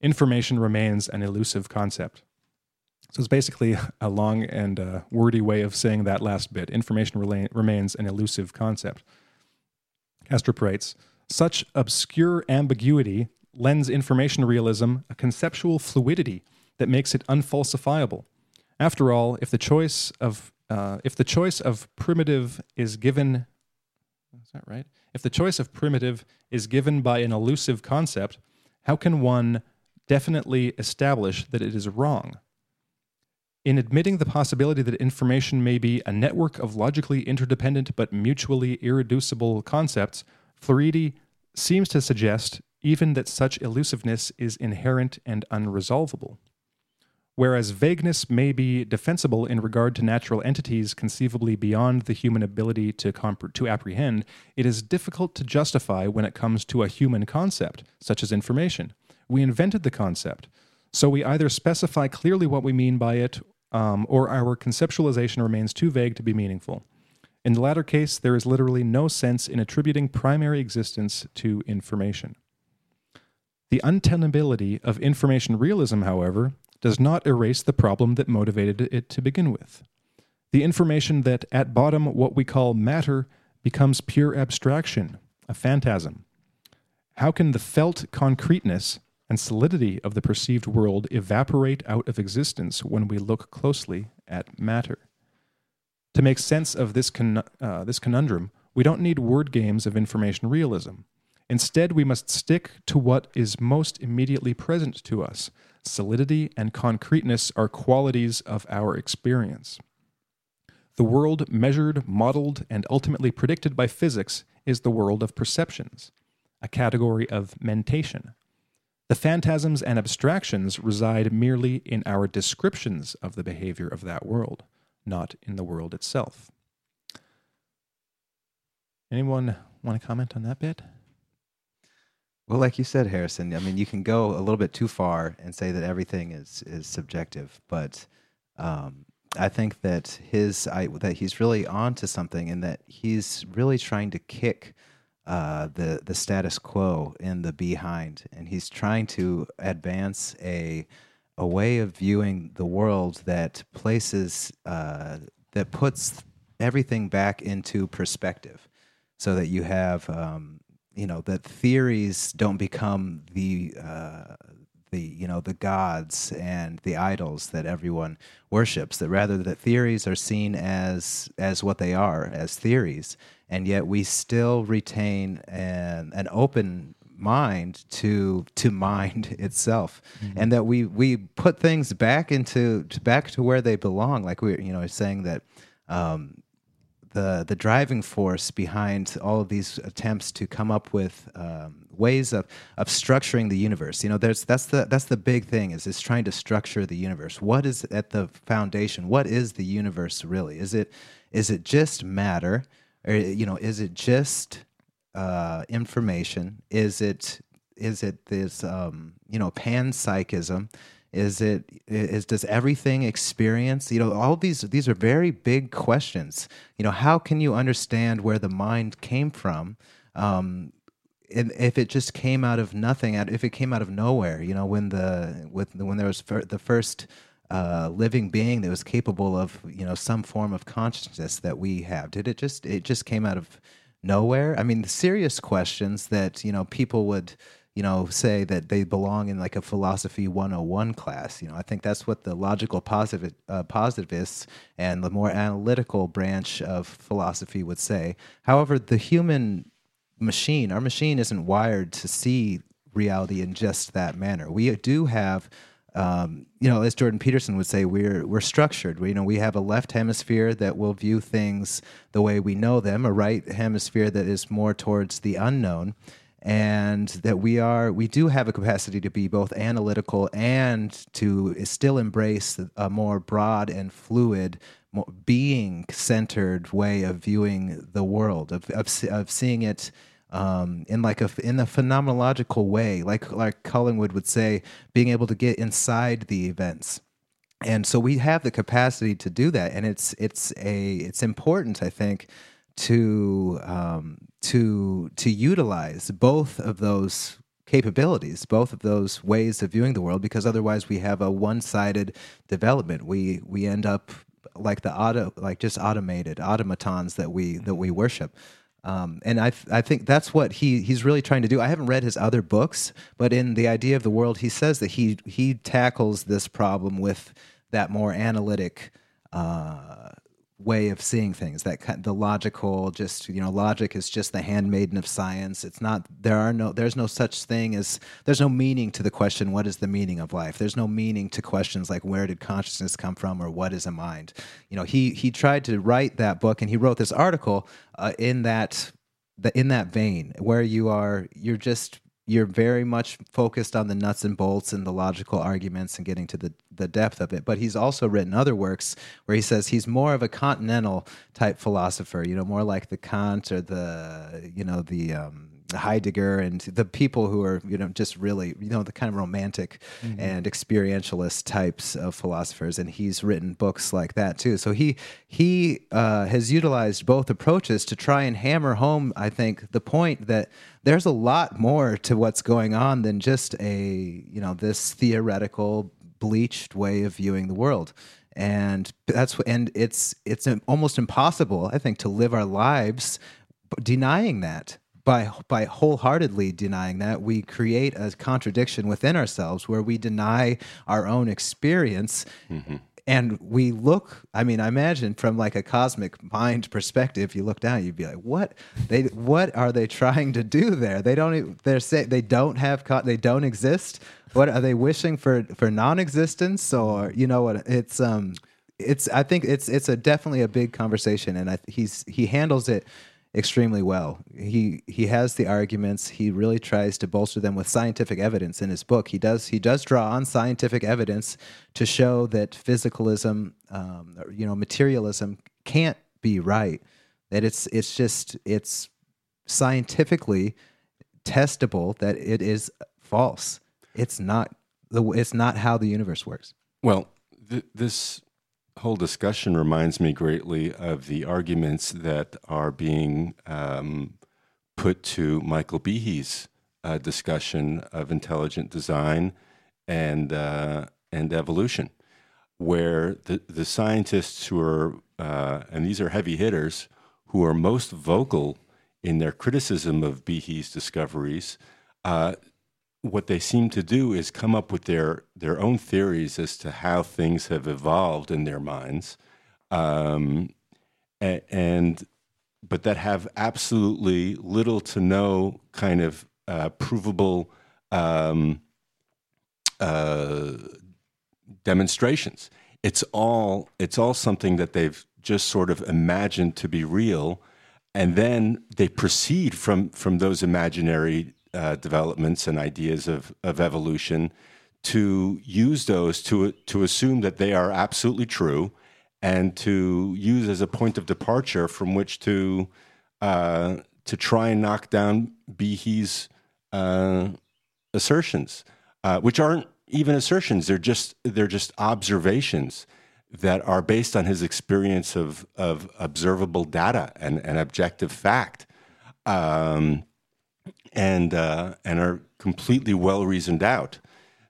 Information remains an elusive concept. So it's basically a long and uh, wordy way of saying that last bit. Information rela- remains an elusive concept. Kastrup writes Such obscure ambiguity lends information realism a conceptual fluidity that makes it unfalsifiable. After all, if the choice of uh, if the choice of primitive is given, is that right? If the choice of primitive is given by an elusive concept, how can one definitely establish that it is wrong? In admitting the possibility that information may be a network of logically interdependent but mutually irreducible concepts, Floridi seems to suggest even that such elusiveness is inherent and unresolvable. Whereas vagueness may be defensible in regard to natural entities conceivably beyond the human ability to, comp- to apprehend, it is difficult to justify when it comes to a human concept, such as information. We invented the concept, so we either specify clearly what we mean by it, um, or our conceptualization remains too vague to be meaningful. In the latter case, there is literally no sense in attributing primary existence to information. The untenability of information realism, however, does not erase the problem that motivated it to begin with. The information that, at bottom, what we call matter becomes pure abstraction, a phantasm. How can the felt concreteness and solidity of the perceived world evaporate out of existence when we look closely at matter? To make sense of this, con- uh, this conundrum, we don't need word games of information realism. Instead, we must stick to what is most immediately present to us solidity and concreteness are qualities of our experience. The world measured, modeled, and ultimately predicted by physics is the world of perceptions, a category of mentation. The phantasms and abstractions reside merely in our descriptions of the behavior of that world, not in the world itself. Anyone want to comment on that bit? Well, like you said, Harrison, I mean, you can go a little bit too far and say that everything is is subjective, but um, I think that his I, that he's really on to something, and that he's really trying to kick uh, the the status quo in the behind, and he's trying to advance a a way of viewing the world that places uh, that puts everything back into perspective, so that you have. Um, you know that theories don't become the uh, the you know the gods and the idols that everyone worships that rather that theories are seen as as what they are as theories and yet we still retain an an open mind to to mind itself mm-hmm. and that we we put things back into back to where they belong like we you know saying that um, the the driving force behind all of these attempts to come up with um, ways of of structuring the universe. You know, there's that's the that's the big thing is is trying to structure the universe. What is at the foundation? What is the universe really? Is it is it just matter, or you know, is it just uh, information? Is it is it this um, you know panpsychism? Is it is does everything experience? You know, all these these are very big questions. You know, how can you understand where the mind came from? Um, if it just came out of nothing, if it came out of nowhere, you know, when the with when there was the first uh, living being that was capable of you know some form of consciousness that we have, did it just it just came out of nowhere? I mean, the serious questions that you know people would you know, say that they belong in like a philosophy 101 class. You know, I think that's what the logical positive, uh, positivists and the more analytical branch of philosophy would say. However, the human machine, our machine isn't wired to see reality in just that manner. We do have um, you know, as Jordan Peterson would say, we're we're structured. We, you know, we have a left hemisphere that will view things the way we know them, a right hemisphere that is more towards the unknown, and that we are we do have a capacity to be both analytical and to still embrace a more broad and fluid being centered way of viewing the world of of, of seeing it um, in like a in a phenomenological way like like Collingwood would say being able to get inside the events and so we have the capacity to do that and it's it's a it's important I think to um, to to utilize both of those capabilities, both of those ways of viewing the world, because otherwise we have a one-sided development. We we end up like the auto, like just automated automatons that we that we worship. Um, and I, I think that's what he, he's really trying to do. I haven't read his other books, but in the idea of the world, he says that he he tackles this problem with that more analytic uh, way of seeing things that the logical just you know logic is just the handmaiden of science. It's not there are no there's no such thing as there's no meaning to the question what is the meaning of life? There's no meaning to questions like where did consciousness come from? or what is a mind? You know he he tried to write that book and he wrote this article uh, in that the, in that vein where you are you're just you're very much focused on the nuts and bolts and the logical arguments and getting to the, the depth of it. But he's also written other works where he says he's more of a continental type philosopher, you know, more like the Kant or the, you know, the, um, Heidegger and the people who are, you know, just really, you know, the kind of romantic mm-hmm. and experientialist types of philosophers. And he's written books like that too. So he he uh, has utilized both approaches to try and hammer home, I think, the point that there's a lot more to what's going on than just a, you know, this theoretical bleached way of viewing the world and that's and it's it's almost impossible i think to live our lives denying that by by wholeheartedly denying that we create a contradiction within ourselves where we deny our own experience mm-hmm. and we look i mean i imagine from like a cosmic mind perspective you look down you'd be like what? They what are they trying to do there? They don't they're say they don't have they don't exist? What are they wishing for for non-existence or you know what it's um it's i think it's it's a definitely a big conversation and I, he's he handles it extremely well. He he has the arguments. He really tries to bolster them with scientific evidence in his book. He does he does draw on scientific evidence to show that physicalism, um, you know, materialism can't be right. That it's it's just it's scientifically testable that it is false. It's not the it's not how the universe works. Well, th- this whole discussion reminds me greatly of the arguments that are being um, put to Michael Behe's uh, discussion of intelligent design and uh, and evolution, where the the scientists who are uh, and these are heavy hitters who are most vocal in their criticism of Behe's discoveries uh, what they seem to do is come up with their their own theories as to how things have evolved in their minds, um, and, and, but that have absolutely little to no kind of uh, provable um, uh, demonstrations. It's all it's all something that they've just sort of imagined to be real, and then they proceed from from those imaginary uh, developments and ideas of, of evolution to use those to to assume that they are absolutely true and to use as a point of departure from which to uh, to try and knock down Behe's uh, assertions, uh, which aren't even assertions. They're just they're just observations that are based on his experience of of observable data and, and objective fact, um, and uh, and are completely well reasoned out.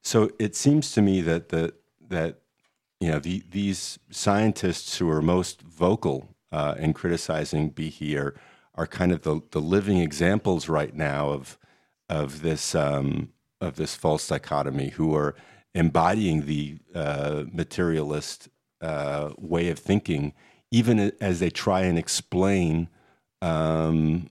So it seems to me that the that you know the, these scientists who are most vocal uh, in criticizing Behe are, are kind of the, the living examples right now of of this um, of this false dichotomy, who are embodying the uh, materialist uh, way of thinking, even as they try and explain um,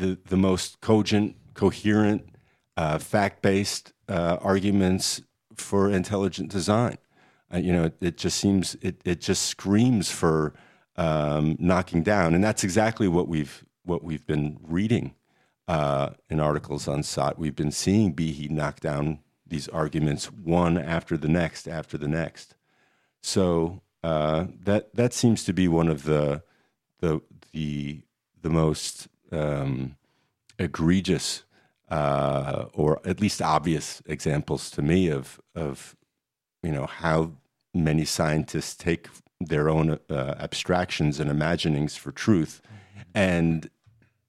the the most cogent, coherent, uh, fact based uh, arguments for intelligent design. Uh, you know, it, it, just seems it it just screams for um, knocking down, and that's exactly what we've what we've been reading uh, in articles on SOTT. We've been seeing Behe knock down these arguments one after the next after the next. So uh, that that seems to be one of the the the the most um, egregious uh, or at least obvious examples to me of of you know how many scientists take their own uh, abstractions and imaginings for truth, and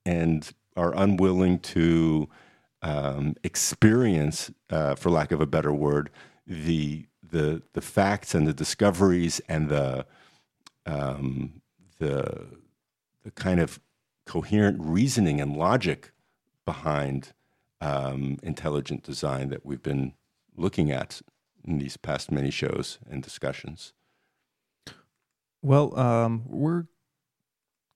and are unwilling to um, experience, uh, for lack of a better word, the the the facts and the discoveries and the um, the the kind of coherent reasoning and logic behind um, intelligent design that we've been looking at in these past many shows and discussions. Well, um, we're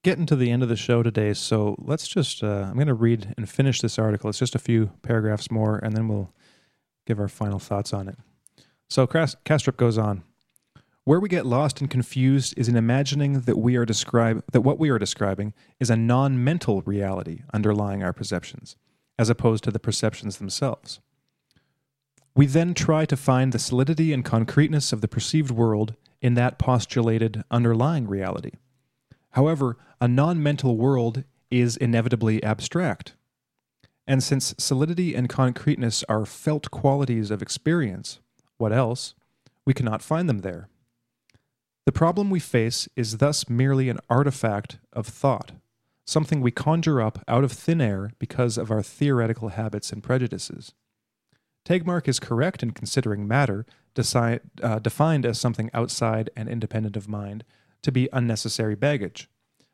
getting to the end of the show today, so let's just. Uh, I'm going to read and finish this article. It's just a few paragraphs more, and then we'll give our final thoughts on it. So Kastrup goes on. Where we get lost and confused is in imagining that we are describe that what we are describing is a non-mental reality underlying our perceptions, as opposed to the perceptions themselves. We then try to find the solidity and concreteness of the perceived world in that postulated underlying reality. However, a non-mental world is inevitably abstract. And since solidity and concreteness are felt qualities of experience, what else? We cannot find them there. The problem we face is thus merely an artifact of thought, something we conjure up out of thin air because of our theoretical habits and prejudices. Tegmark is correct in considering matter, deci- uh, defined as something outside and independent of mind, to be unnecessary baggage.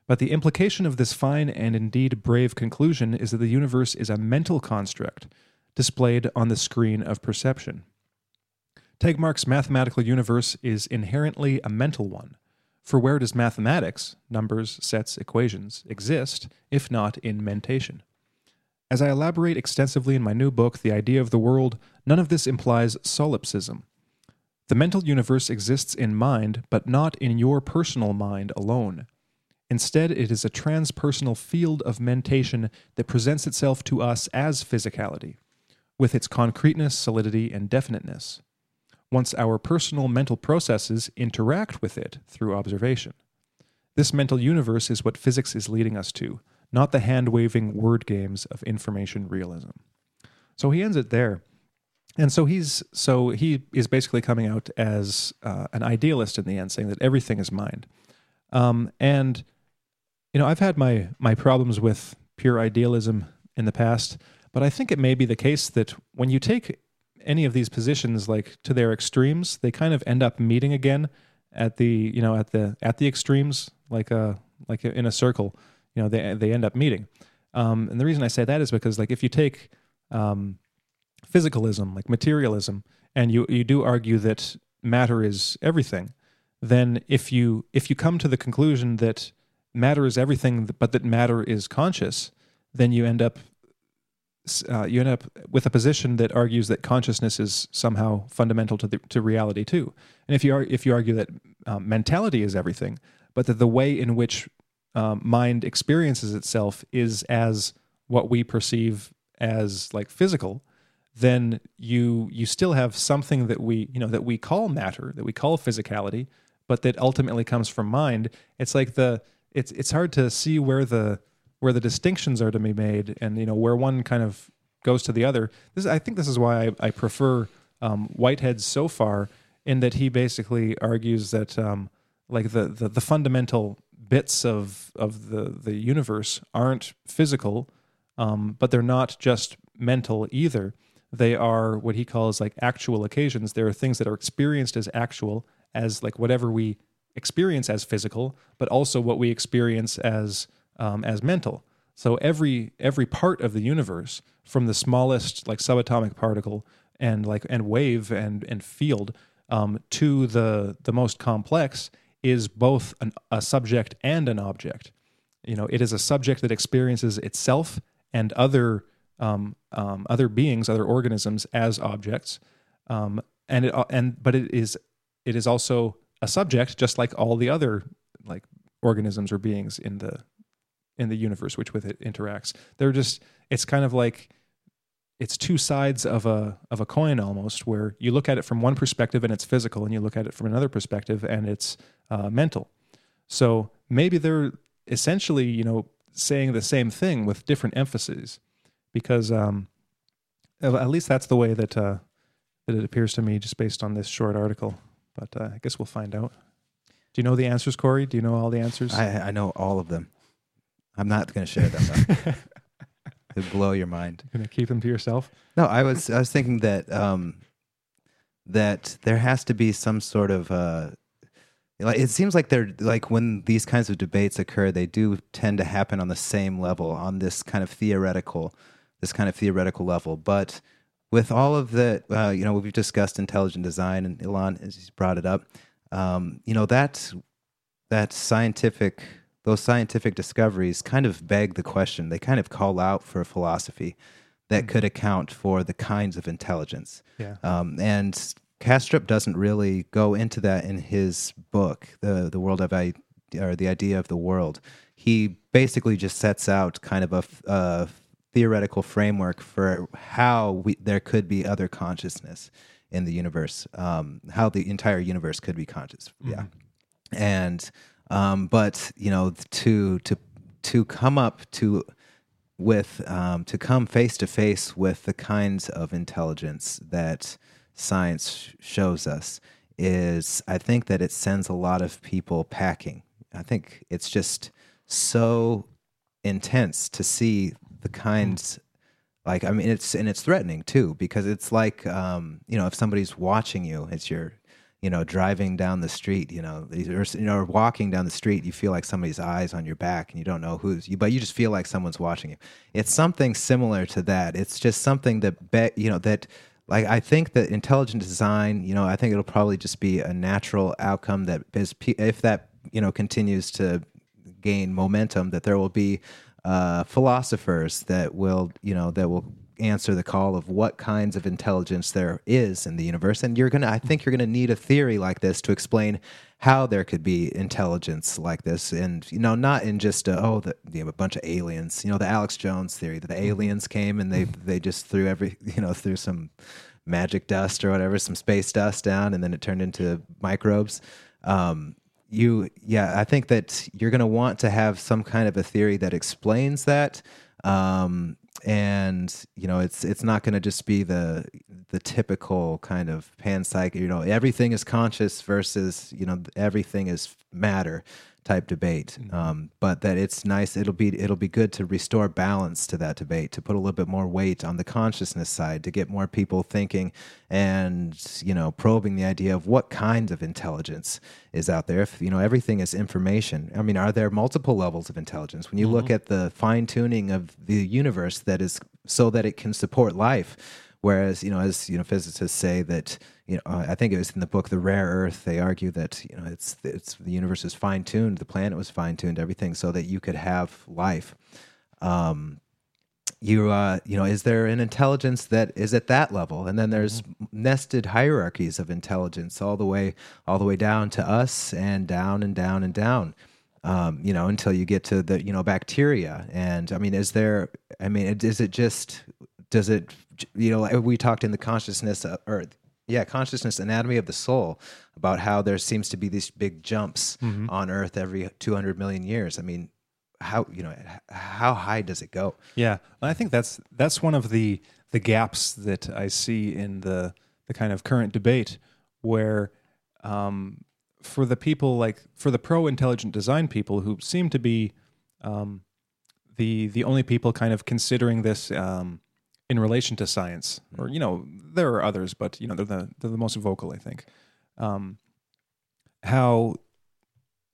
But the implication of this fine and indeed brave conclusion is that the universe is a mental construct displayed on the screen of perception. Tegmark's mathematical universe is inherently a mental one. For where does mathematics, numbers, sets, equations, exist, if not in mentation? As I elaborate extensively in my new book, The Idea of the World, none of this implies solipsism. The mental universe exists in mind, but not in your personal mind alone. Instead, it is a transpersonal field of mentation that presents itself to us as physicality, with its concreteness, solidity, and definiteness once our personal mental processes interact with it through observation. This mental universe is what physics is leading us to, not the hand waving word games of information realism. So he ends it there. And so he's so he is basically coming out as uh, an idealist in the end, saying that everything is mind. Um, and you know, I've had my my problems with pure idealism in the past, but I think it may be the case that when you take any of these positions like to their extremes, they kind of end up meeting again at the you know at the at the extremes, like a like in a circle. You know, they they end up meeting. Um, and the reason I say that is because like if you take um, physicalism, like materialism, and you you do argue that matter is everything, then if you if you come to the conclusion that matter is everything, but that matter is conscious, then you end up uh, you end up with a position that argues that consciousness is somehow fundamental to the, to reality too. And if you are, if you argue that um, mentality is everything, but that the way in which um, mind experiences itself is as what we perceive as like physical, then you you still have something that we you know that we call matter, that we call physicality, but that ultimately comes from mind. It's like the it's it's hard to see where the where the distinctions are to be made and you know where one kind of goes to the other. This I think this is why I, I prefer um, Whitehead so far in that he basically argues that um, like the, the the fundamental bits of of the the universe aren't physical, um, but they're not just mental either. They are what he calls like actual occasions. There are things that are experienced as actual, as like whatever we experience as physical, but also what we experience as um, as mental. So every every part of the universe, from the smallest like subatomic particle and like and wave and and field um, to the the most complex, is both an, a subject and an object. You know, it is a subject that experiences itself and other um, um, other beings, other organisms as objects, um, and it and but it is it is also a subject, just like all the other like organisms or beings in the in the universe which with it interacts. They're just it's kind of like it's two sides of a of a coin almost, where you look at it from one perspective and it's physical, and you look at it from another perspective and it's uh, mental. So maybe they're essentially, you know, saying the same thing with different emphases, because um, at least that's the way that uh, that it appears to me, just based on this short article. But uh, I guess we'll find out. Do you know the answers, Corey? Do you know all the answers? I, I know all of them. I'm not going to share them. Though. It'd blow your mind. You're gonna keep them to yourself. No, I was I was thinking that um, that there has to be some sort of uh, like it seems like they're like when these kinds of debates occur, they do tend to happen on the same level, on this kind of theoretical, this kind of theoretical level. But with all of the, uh, you know, we've discussed intelligent design, and Ilan has brought it up. Um, you know that that scientific those scientific discoveries kind of beg the question. They kind of call out for a philosophy that could account for the kinds of intelligence. Yeah. Um, and Kastrup doesn't really go into that in his book, the the world of I or the idea of the world. He basically just sets out kind of a, a theoretical framework for how we, there could be other consciousness in the universe, um, how the entire universe could be conscious. Mm-hmm. Yeah, and um, but you know, to to to come up to with um, to come face to face with the kinds of intelligence that science shows us is, I think that it sends a lot of people packing. I think it's just so intense to see the kinds like i mean it's and it's threatening too because it's like um, you know if somebody's watching you it's your you know, driving down the street, you know, or, you know, or walking down the street, you feel like somebody's eyes on your back and you don't know who's you, but you just feel like someone's watching you. It's something similar to that. It's just something that, be, you know, that like I think that intelligent design, you know, I think it'll probably just be a natural outcome that is, if that, you know, continues to gain momentum, that there will be uh, philosophers that will, you know, that will answer the call of what kinds of intelligence there is in the universe. And you're going to I think you're going to need a theory like this to explain how there could be intelligence like this. And you know not in just a, oh the, you know, a bunch of aliens. You know the Alex Jones theory that the mm-hmm. aliens came and they they just threw every you know threw some magic dust or whatever some space dust down and then it turned into microbes. Um, you yeah i think that you're going to want to have some kind of a theory that explains that. Um, and you know it's it's not going to just be the the typical kind of panpsych you know everything is conscious versus you know everything is matter type debate. Mm-hmm. Um, but that it's nice. It'll be it'll be good to restore balance to that debate, to put a little bit more weight on the consciousness side, to get more people thinking and you know probing the idea of what kind of intelligence is out there. If you know everything is information, I mean, are there multiple levels of intelligence? When you mm-hmm. look at the fine tuning of the universe that is so that it can support life Whereas, you know, as you know, physicists say that, you know, I think it was in the book The Rare Earth. They argue that you know it's it's the universe is fine tuned, the planet was fine tuned, everything, so that you could have life. Um, you uh, you know, is there an intelligence that is at that level, and then there's mm-hmm. nested hierarchies of intelligence all the way all the way down to us, and down and down and down. Um, you know, until you get to the you know bacteria. And I mean, is there? I mean, is it just? Does it you know, we talked in the consciousness of, or yeah, consciousness anatomy of the soul about how there seems to be these big jumps mm-hmm. on Earth every 200 million years. I mean, how you know how how high does it go? Yeah, I think that's that's one of the the gaps that I see in the the kind of current debate, where um, for the people like for the pro intelligent design people who seem to be um, the the only people kind of considering this um, in relation to science, or you know there are others, but you know they're the they're the most vocal, I think. Um, how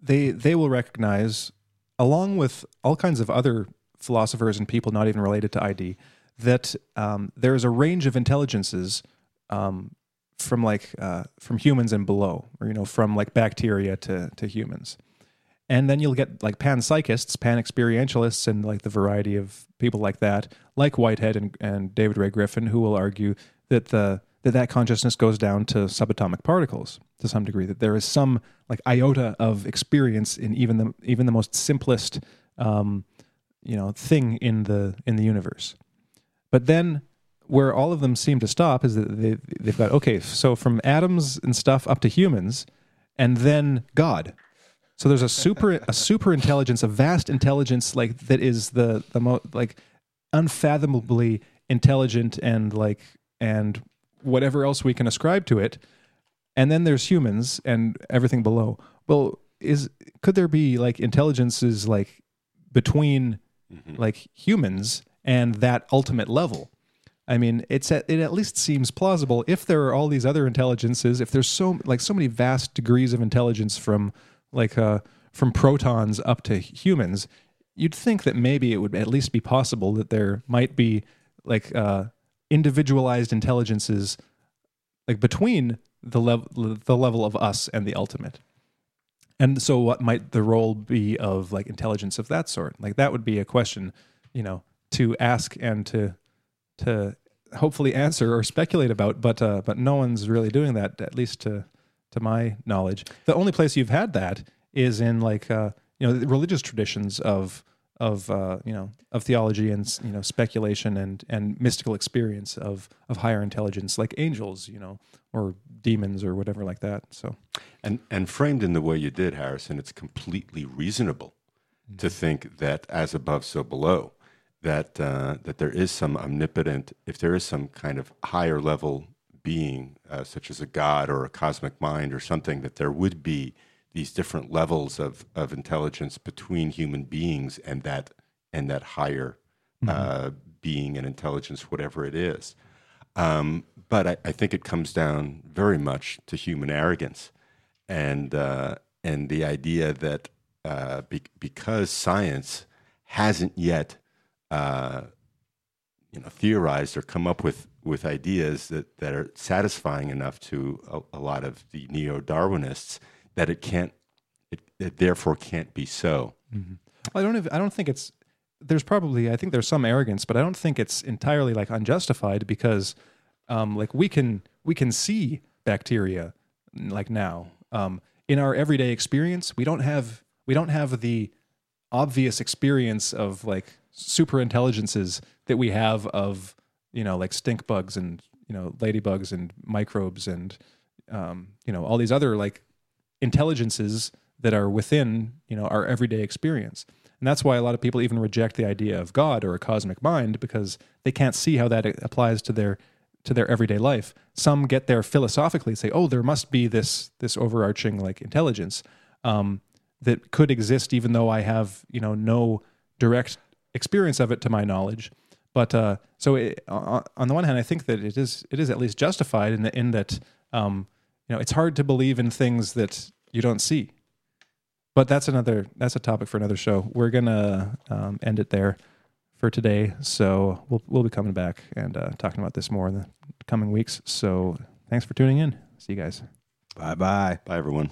they they will recognize, along with all kinds of other philosophers and people not even related to ID, that um, there is a range of intelligences um, from like uh, from humans and below, or you know from like bacteria to to humans. And then you'll get like panpsychists, pan experientialists, and like the variety of people like that, like Whitehead and, and David Ray Griffin, who will argue that the that that consciousness goes down to subatomic particles to some degree. That there is some like iota of experience in even the even the most simplest, um, you know, thing in the in the universe. But then where all of them seem to stop is that they they've got okay, so from atoms and stuff up to humans, and then God. So there's a super a super intelligence, a vast intelligence like that is the the most like unfathomably intelligent and like and whatever else we can ascribe to it. And then there's humans and everything below. Well, is could there be like intelligences like between mm-hmm. like humans and that ultimate level? I mean, it's at, it at least seems plausible if there are all these other intelligences, if there's so like so many vast degrees of intelligence from like uh, from protons up to humans, you'd think that maybe it would at least be possible that there might be like uh, individualized intelligences like between the level the level of us and the ultimate. And so what might the role be of like intelligence of that sort? Like that would be a question, you know, to ask and to to hopefully answer or speculate about, but uh, but no one's really doing that at least to to my knowledge. The only place you've had that is in like uh, you know the religious traditions of of uh, you know of theology and you know speculation and and mystical experience of of higher intelligence like angels you know or demons or whatever like that so And and framed in the way you did, Harrison, it's completely reasonable to think that as above, so below. That uh, that there is some omnipotent, if there is some kind of higher level being, uh, such as a god or a cosmic mind or something, that there would be these different levels of, of intelligence between human beings and that and that higher uh, being and intelligence, whatever it is. Um, but I, I think it comes down very much to human arrogance and uh, and the idea that uh, be, because science hasn't yet uh, you know theorized or come up with with ideas that, that are satisfying enough to a, a lot of the neo Darwinists that it can't it, it therefore can't be so. I don't even, I don't think it's there's probably I think there's some arrogance, but I don't think it's entirely like unjustified because um, like we can we can see bacteria like now um, in our everyday experience. We don't have we don't have the obvious experience of like super intelligences that we have of you know like stink bugs and you know ladybugs and microbes and um, you know all these other like intelligences that are within you know our everyday experience. And that's why a lot of people even reject the idea of god or a cosmic mind because they can't see how that applies to their to their everyday life. Some get there philosophically and say oh there must be this this overarching like intelligence um, that could exist even though i have you know no direct experience of it to my knowledge but uh, so it, on the one hand, I think that it is it is at least justified in, the, in that um, you know it's hard to believe in things that you don't see. But that's another that's a topic for another show. We're gonna um, end it there for today. So we'll we'll be coming back and uh, talking about this more in the coming weeks. So thanks for tuning in. See you guys. Bye bye. Bye everyone.